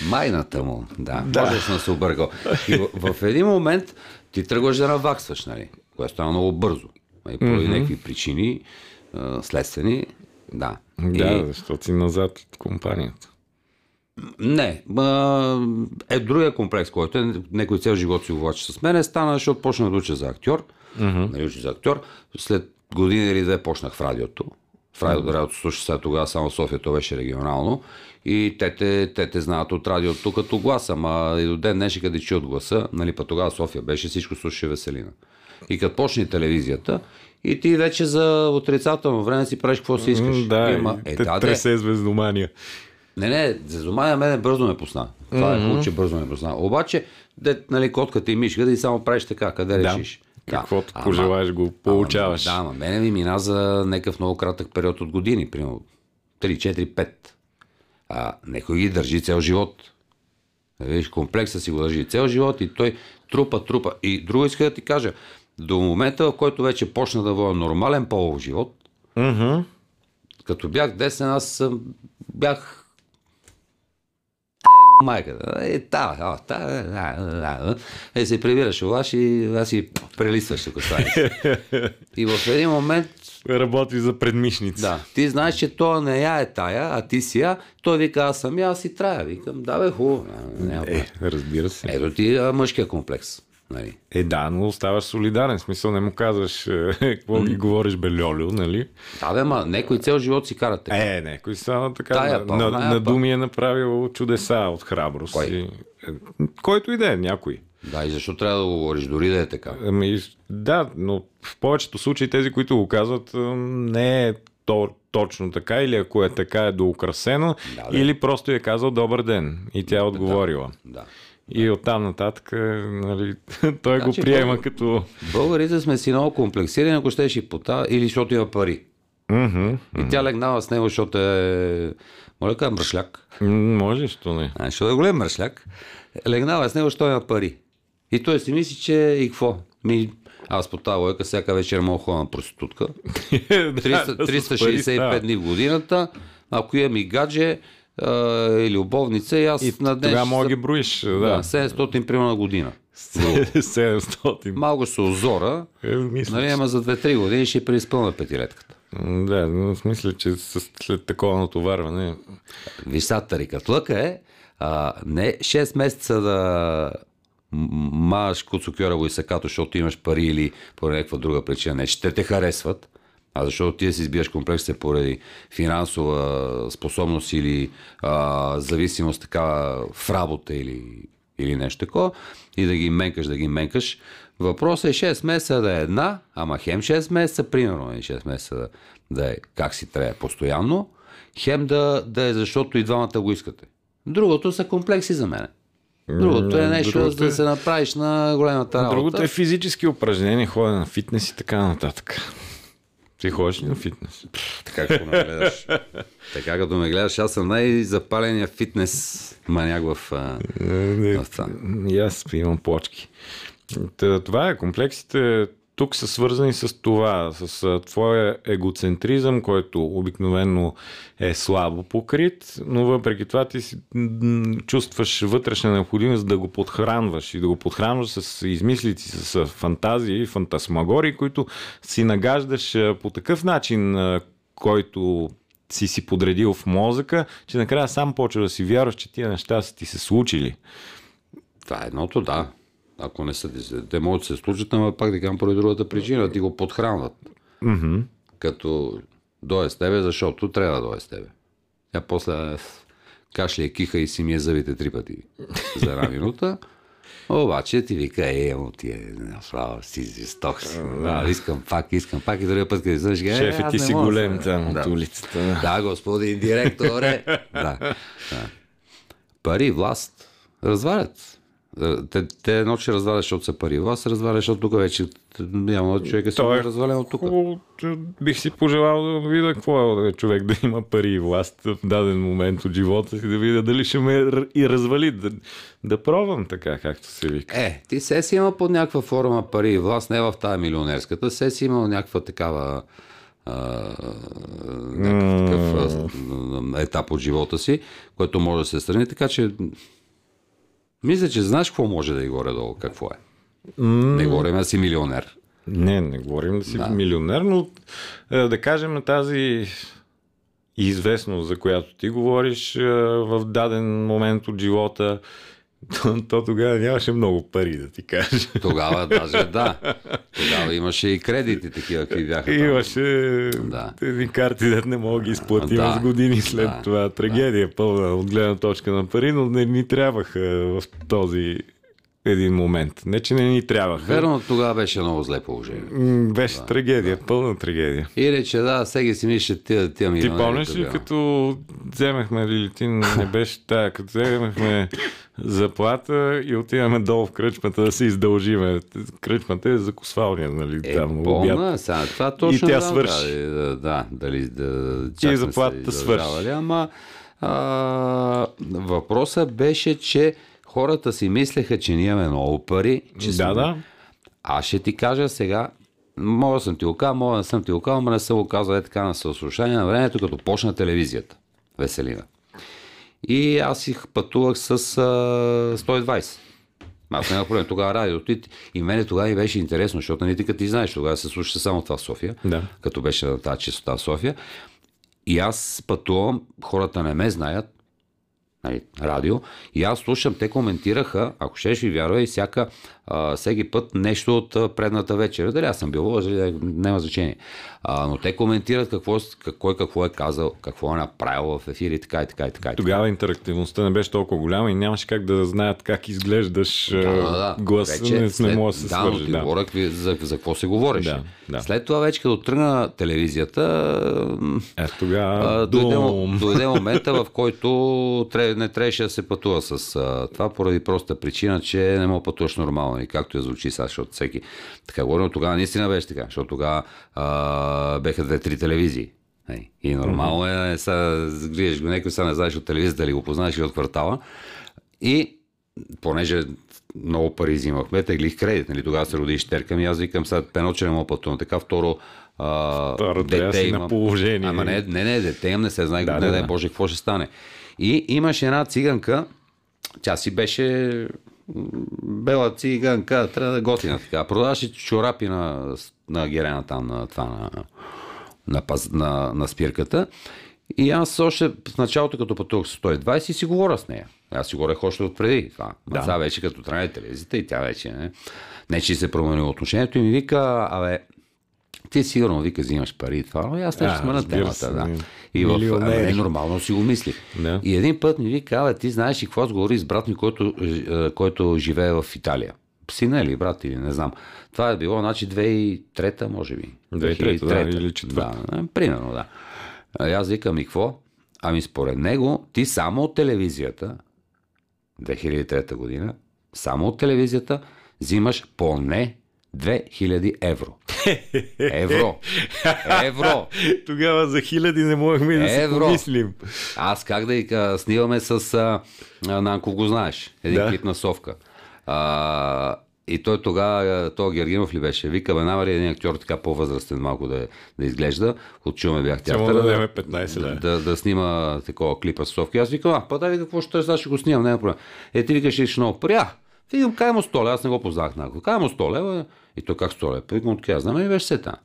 Майната му, да. да. Можеш да се объргал. И в, в един момент ти тръгваш да наваксваш, нали? Което става много бързо. Нали? Поради mm-hmm. някакви причини, следствени, да. Да, И, защото си назад от компанията. не, а, е другия комплекс, който е, някой цял живот си го влачи с мен, стана, защото почнах да уча за актьор. Mm-hmm. Нали, уча за актьор. След година или две почнах в радиото. В радиото, радиото слуша сега тогава само София, то беше регионално. И те те, те, те знаят от радиото като глас, ама и до ден днешен къде чуят гласа, нали, па тогава София беше, всичко слушаше Веселина. И като почне телевизията, и ти вече за отрицателно време си правиш какво си искаш. Да, Има, и е, те да, да, тресе с бездомания. не, не, Зезомая мене бързо ме позна. Това mm-hmm. е хубаво, че бързо ме позна. Обаче, де, нали, котката и мишката и само правиш така, къде Да. решиш. Каквото Ама- пожелаеш, го получаваш. Ама, да, ама мене ми мина за някакъв много кратък период от години, примерно 3, 4, 5. А некой ги държи цял живот. Виж, комплекса си го държи цял живот и той трупа, трупа. И друго иска да ти кажа, до момента, в който вече почна да водя нормален полов живот, Мгм. като бях десен, аз съм, бях майка. Е, та, а, та, да, да, да. Е, се прибираш лаш и аз си прелистваш тук. И в един момент, Работи за предмишници. да, ти знаеш, че то не я е тая, а ти си я. Той вика, аз съм я, аз си трая. Викам, да бе, хубаво. Е, разбира се. Ето ти а, мъжкия комплекс. Нали? Е, да, но оставаш солидарен. В смисъл не му казваш е, какво ги говориш бе, Льолю, нали? Да, бе, ма, някой цел живот си карате. Е, някой само така Тая на, па, на, на па. думи е направил чудеса от храброст. Кой? И, е, който и да е, някой. Да, и защо трябва да го говориш, дори да е така? Ами, да, но в повечето случаи тези, които го казват, м, не е то, точно така, или ако е така е доукрасено, Да, да. или просто е казал добър ден и тя е отговорила. Да. И оттам нататък, е, нали, той го Значи, приема българ- като... Българите сме си много комплексирани, ако щеш и по та, или защото има пари. Мгм. И тя легнава с него, защото е... Моля кажа мръшляк. М, Може, що не. А, защото е голем мръшляк. Легнава с него, защото има пари. И той си мисли, че и какво? Ми, аз по тази лойка всяка вечер мога ходя на проститутка. 300, Да, с пари 365 става. дни в годината. Ако имам и гадже а, и любовница, и аз И на ден тогава мога да ги броиш. да, Да. 700 примерно на година. 700. Малко се озора, Е, мисля, нали, ама за 2-3 години ще преизпълня петилетката. Да, но смисъл, че след такова натоварване. Виж сега тарикатлъка е а, не 6 месеца да маш куцукьора и сакато, защото имаш пари или по някаква друга причина. Не, ще те харесват, а защото ти да си избиеш комплексите поради финансова способност или а, зависимост така в работа или, или нещо такова и да ги менкаш, да ги менкаш. Въпросът е 6 месеца да е една, ама хем 6 месеца, примерно, и 6 месеца да, да е как си трябва постоянно, хем да, да е защото и двамата го искате. Другото са комплекси за мен. Другото е нещо Другото да е- се направиш на големата работа. Другото е физически упражнения, ходене на фитнес и така нататък. Ти ходиш ли на фитнес? Така като ме гледаш. така като ме гледаш, аз съм най-запаления фитнес маняк в... Не, в това. И аз имам плочки. Това е. Комплексите тук са свързани с това, с твоя егоцентризъм, който обикновено е слабо покрит, но въпреки това ти си, чувстваш вътрешна необходимост да го подхранваш и да го подхранваш с измислици, с фантазии, фантасмагории, които си нагаждаш по такъв начин, който си си подредил в мозъка, че накрая сам почва да си вярваш, че тия неща са ти се случили. Това е едното, да. Ако не са, те могат да се случат, ама пак да кажам поради другата причина, ти го подхранват. Mm-hmm. Като дойде с тебе, защото трябва да дойде с тебе. Тя после кашля и киха и си ми е зъбите три пъти за една минута. Обаче ти вика, е, му ти е направо си си. Да, искам пак, искам пак и другия път, къде знаеш, е, Шеф, аз ти си да голем там Да. от улицата. Да. Да, господин директоре. да. да. Пари власт развалят. Те, те едно, че развалят, защото са пари власт, се развалят, защото тук вече няма човека си е развален от тук. Хубаво, бих си пожелал да видя какво е човек да има пари и власт в даден момент от живота си, да видя дали ще ме и развали. Да, да пробвам така, както се вика. Е, ти се си има под някаква форма пари и власт, не в тази милионерската, се си има някаква такава някакъв такъв етап от живота си, който може да се страни, така че мисля, че знаеш какво може да и горе-долу, какво е. Не говорим да си милионер. Не, не говорим да си да. милионер, но е, да кажем тази известност, за която ти говориш е, в даден момент от живота, то, то тогава нямаше много пари, да ти кажа. Тогава даже да. Тогава имаше и кредити такива, какви бяха. там. Имаше Да. едни карти, да не мога да ги изплатим Да. с години след Да. това. Трагедия пълна от гледна точка на пари, но не ни трябваха в този един момент. Не, че не ни трябваха. Верно, тогава беше много зле положение. М, Беше трагедия, пълна трагедия. И рече, да, всеки си мисли, тия, тия Ти милионери. помниш ли, като вземахме, или ти не беше тая, като вземахме заплата и отиваме долу в кръчмата да се издължиме. Кръчмата е за косвалния, нали, Е, там, помна, сега, това точно тя да, свърши. Да, да, да, дали да, И заплатата свърши. Ама а, въпросът беше, че хората си мислеха, че ние имаме много пари. Че Да, сме- да. Аз ще ти кажа сега, мога съм ти го казал, мога да съм ти го казал, но не съм го казал е така на съслушание на времето, като почна телевизията. Веселина. И аз их пътувах с а, 120. Аз нямах проблем. Тогава радиото и, и мене тогава ми беше интересно, защото не ти знаеш, тогава се слушаше само това в София, Да. като беше на тази чистота в София. И аз пътувам, хората не ме знаят, нали, радио. И аз слушам, те коментираха, ако ще ви вярва, и всяка, а, всеки път нещо от предната вечер. Дали аз съм бил няма значение. А, но те коментират какво, кой какво е казал, какво е направил в ефир и така и така и така. Тогава интерактивността не беше толкова голяма и нямаше как да знаят как изглеждаш да, да, да. гласа, вече, не, след, не може да се да, свържи. Да, говоря за, за какво се говориш. Да, да. След това вече като тръгна телевизията, е, тогава... дойде, дойде момента, в който не трябваше да се пътува с а, това, поради проста причина, че не мога пътуваш нормално. И както я звучи сега, защото всеки така говори, но тогава наистина беше така, защото тогава а, беха две-три телевизии. И нормално е, сега гледаш го някой, сега не знаеш от телевизията дали го познаеш или от квартала. И понеже много пари взимахме, теглих кредит. Нали? Тогава се роди щерка ми, аз викам сега пено, че не мога пътувам. Така второ, а, Второ, дете имам. на положение. Ама не, не, не, дете имам, не се знае, да, не, да, да. Боже, какво ще стане. И имаше една циганка, тя си беше бела циганка, трябва да е готина така. Продаваше чорапи на, на герена там, на това, на, на, на, на спирката. И аз още в началото, като пътувах с 120, си говоря с нея. Аз си говорех още от преди това. Да. Сега вече като тръгне телевизията и тя вече не. Не, че се промени отношението и ми вика, абе, ти сигурно вика, взимаш пари и това, но аз не ще сме на темата. Да. И в, е, нормално си го мисли. Да. И един път ми вика, абе, ти знаеш и какво аз говори с брат ми, който, е, който живее в Италия. Сина или брат или не знам. Това е било, значи, 2003 може би. 2003, да, или 4 Да, примерно, да. Аз викам и какво? Ами според него, ти само от телевизията, 2003 година, само от телевизията взимаш поне 2000 евро. Евро. Евро. Тогава за хиляди не можехме да си помислим. Аз как да и снимаме с а, Нанко го знаеш. Един да. клип на Совка. А, и той тогава, той Гергинов ли беше? Вика, бе, намери един актьор така по-възрастен малко да, да изглежда. Отчуваме бях театър. Да, да, 15, да. да, да, снима такова клипа с Совки. Аз викам, а, па дай какво ще сега ще го снимам, няма проблем. Е, ти викаш, ще много пари. Викам, кай му 100 лева, аз не го познах на Кай му 100 лева. И той как 100 лева? Викам, откъде знам, и беше сета.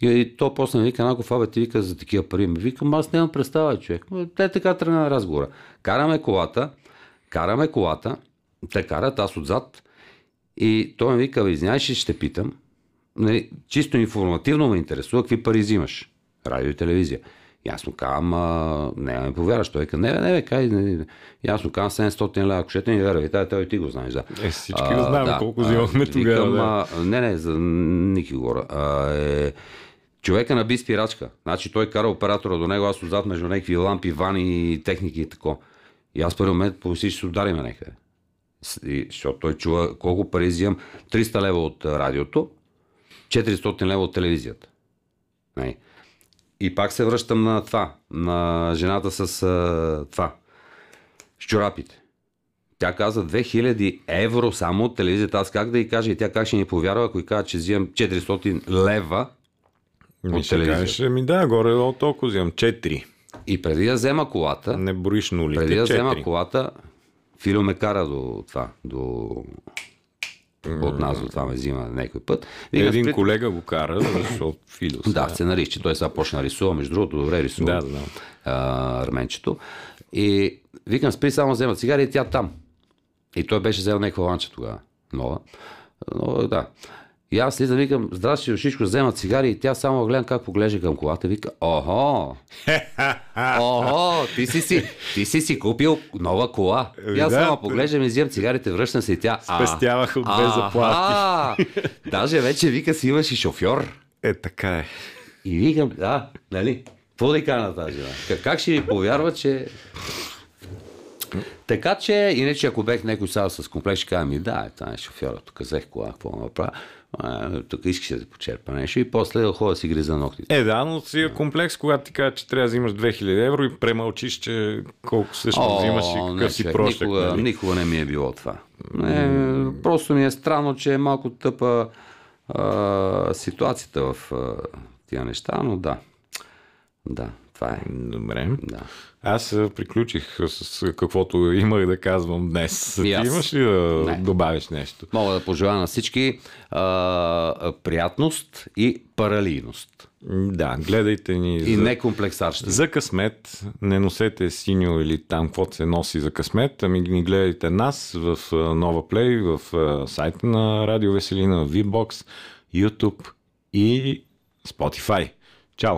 И, и то после ми вика, Наков, абе, ти вика за такива пари. Ми викам, аз нямам представа, човек. Те така тръгна на разговора. Караме колата, караме колата, те карат, аз отзад. И той ми вика, извинявай, ще питам. Нали, чисто информативно ме интересува какви пари взимаш. Радио и телевизия. И аз му казвам, а, не ме повярваш. Той казва, не, не, не, кай, не, И аз му казвам 700 лева, ако ще ми вярва, той, той ти го знаеш, да. Е, всички го знаем, да, колко взимахме тогава. Да. не, не, за Ники говоря. А, е, човека на би спирачка. Значи той кара оператора до него, аз отзад между някакви лампи, вани, техники и тако. И аз първи момент помислих, ще се ударим някъде. Защото той чува колко пари взимам. 300 лева от радиото, 400 лева от телевизията. Не. И пак се връщам на това, на жената с а, това, с чорапите. Тя каза 2000 евро само от телевизията. Аз как да й кажа и тя как ще ни повярва, ако й кажа, че взимам 400 лева ми от телевизията. Кажеш, ми да, горе от толкова взимам 4. И преди да взема колата... Не броиш нулите, Преди да 4. взема колата, Фило ме кара до това, до от нас до това ме взима някой път. Вика, Един сприт... колега го кара, защото Фидо. да, сценарист, че той сега почна да рисува, между другото, добре рисува. Да, да. А, арменчето. И викам, спри само взема цигари и тя там. И той беше взел някаква ланча тогава. Нова. Но, да. И аз слизам, викам, здрасти, Шишко, взема цигари и тя само гледам как поглежда към колата, вика, охо, охо, ти си си, ти си си купил нова кола. И аз само поглеждам и взимам цигарите, връщам се и тя, Спестявах от две заплати. Даже вече вика си имаш и шофьор. Е, така е. И викам, да, нали, какво да кажа на тази жена? Как ще ви повярва, че така че, иначе ако бех някой сега с комплекс, ще кажа ми, да, е, това е шофьора, тук взех кола, какво ма тук искаш да почерпа нещо и после да си гриза ногтите. Е, да, но си е комплекс, когато ти кажа, че трябва да взимаш 2000 евро и премълчиш, че колко всъщност взимаш и какъв не, си прошек. Никога, нали? никога не ми е било това. Не, просто ми е странно, че е малко тъпа а, ситуацията в а, тия неща, но да. Да. Това е. Добре. Да. Аз приключих с каквото имах да казвам днес. И Ти аз. имаш ли да Не. добавиш нещо? Мога да пожелая на всички а, приятност и паралийност. Да, гледайте ни И за, не комплексарщина. за късмет. Не носете синьо или там каквото се носи за късмет, ами ни гледайте нас в Нова Плей, в сайта на Радио Веселина, в VBOX, YouTube и Spotify. Чао!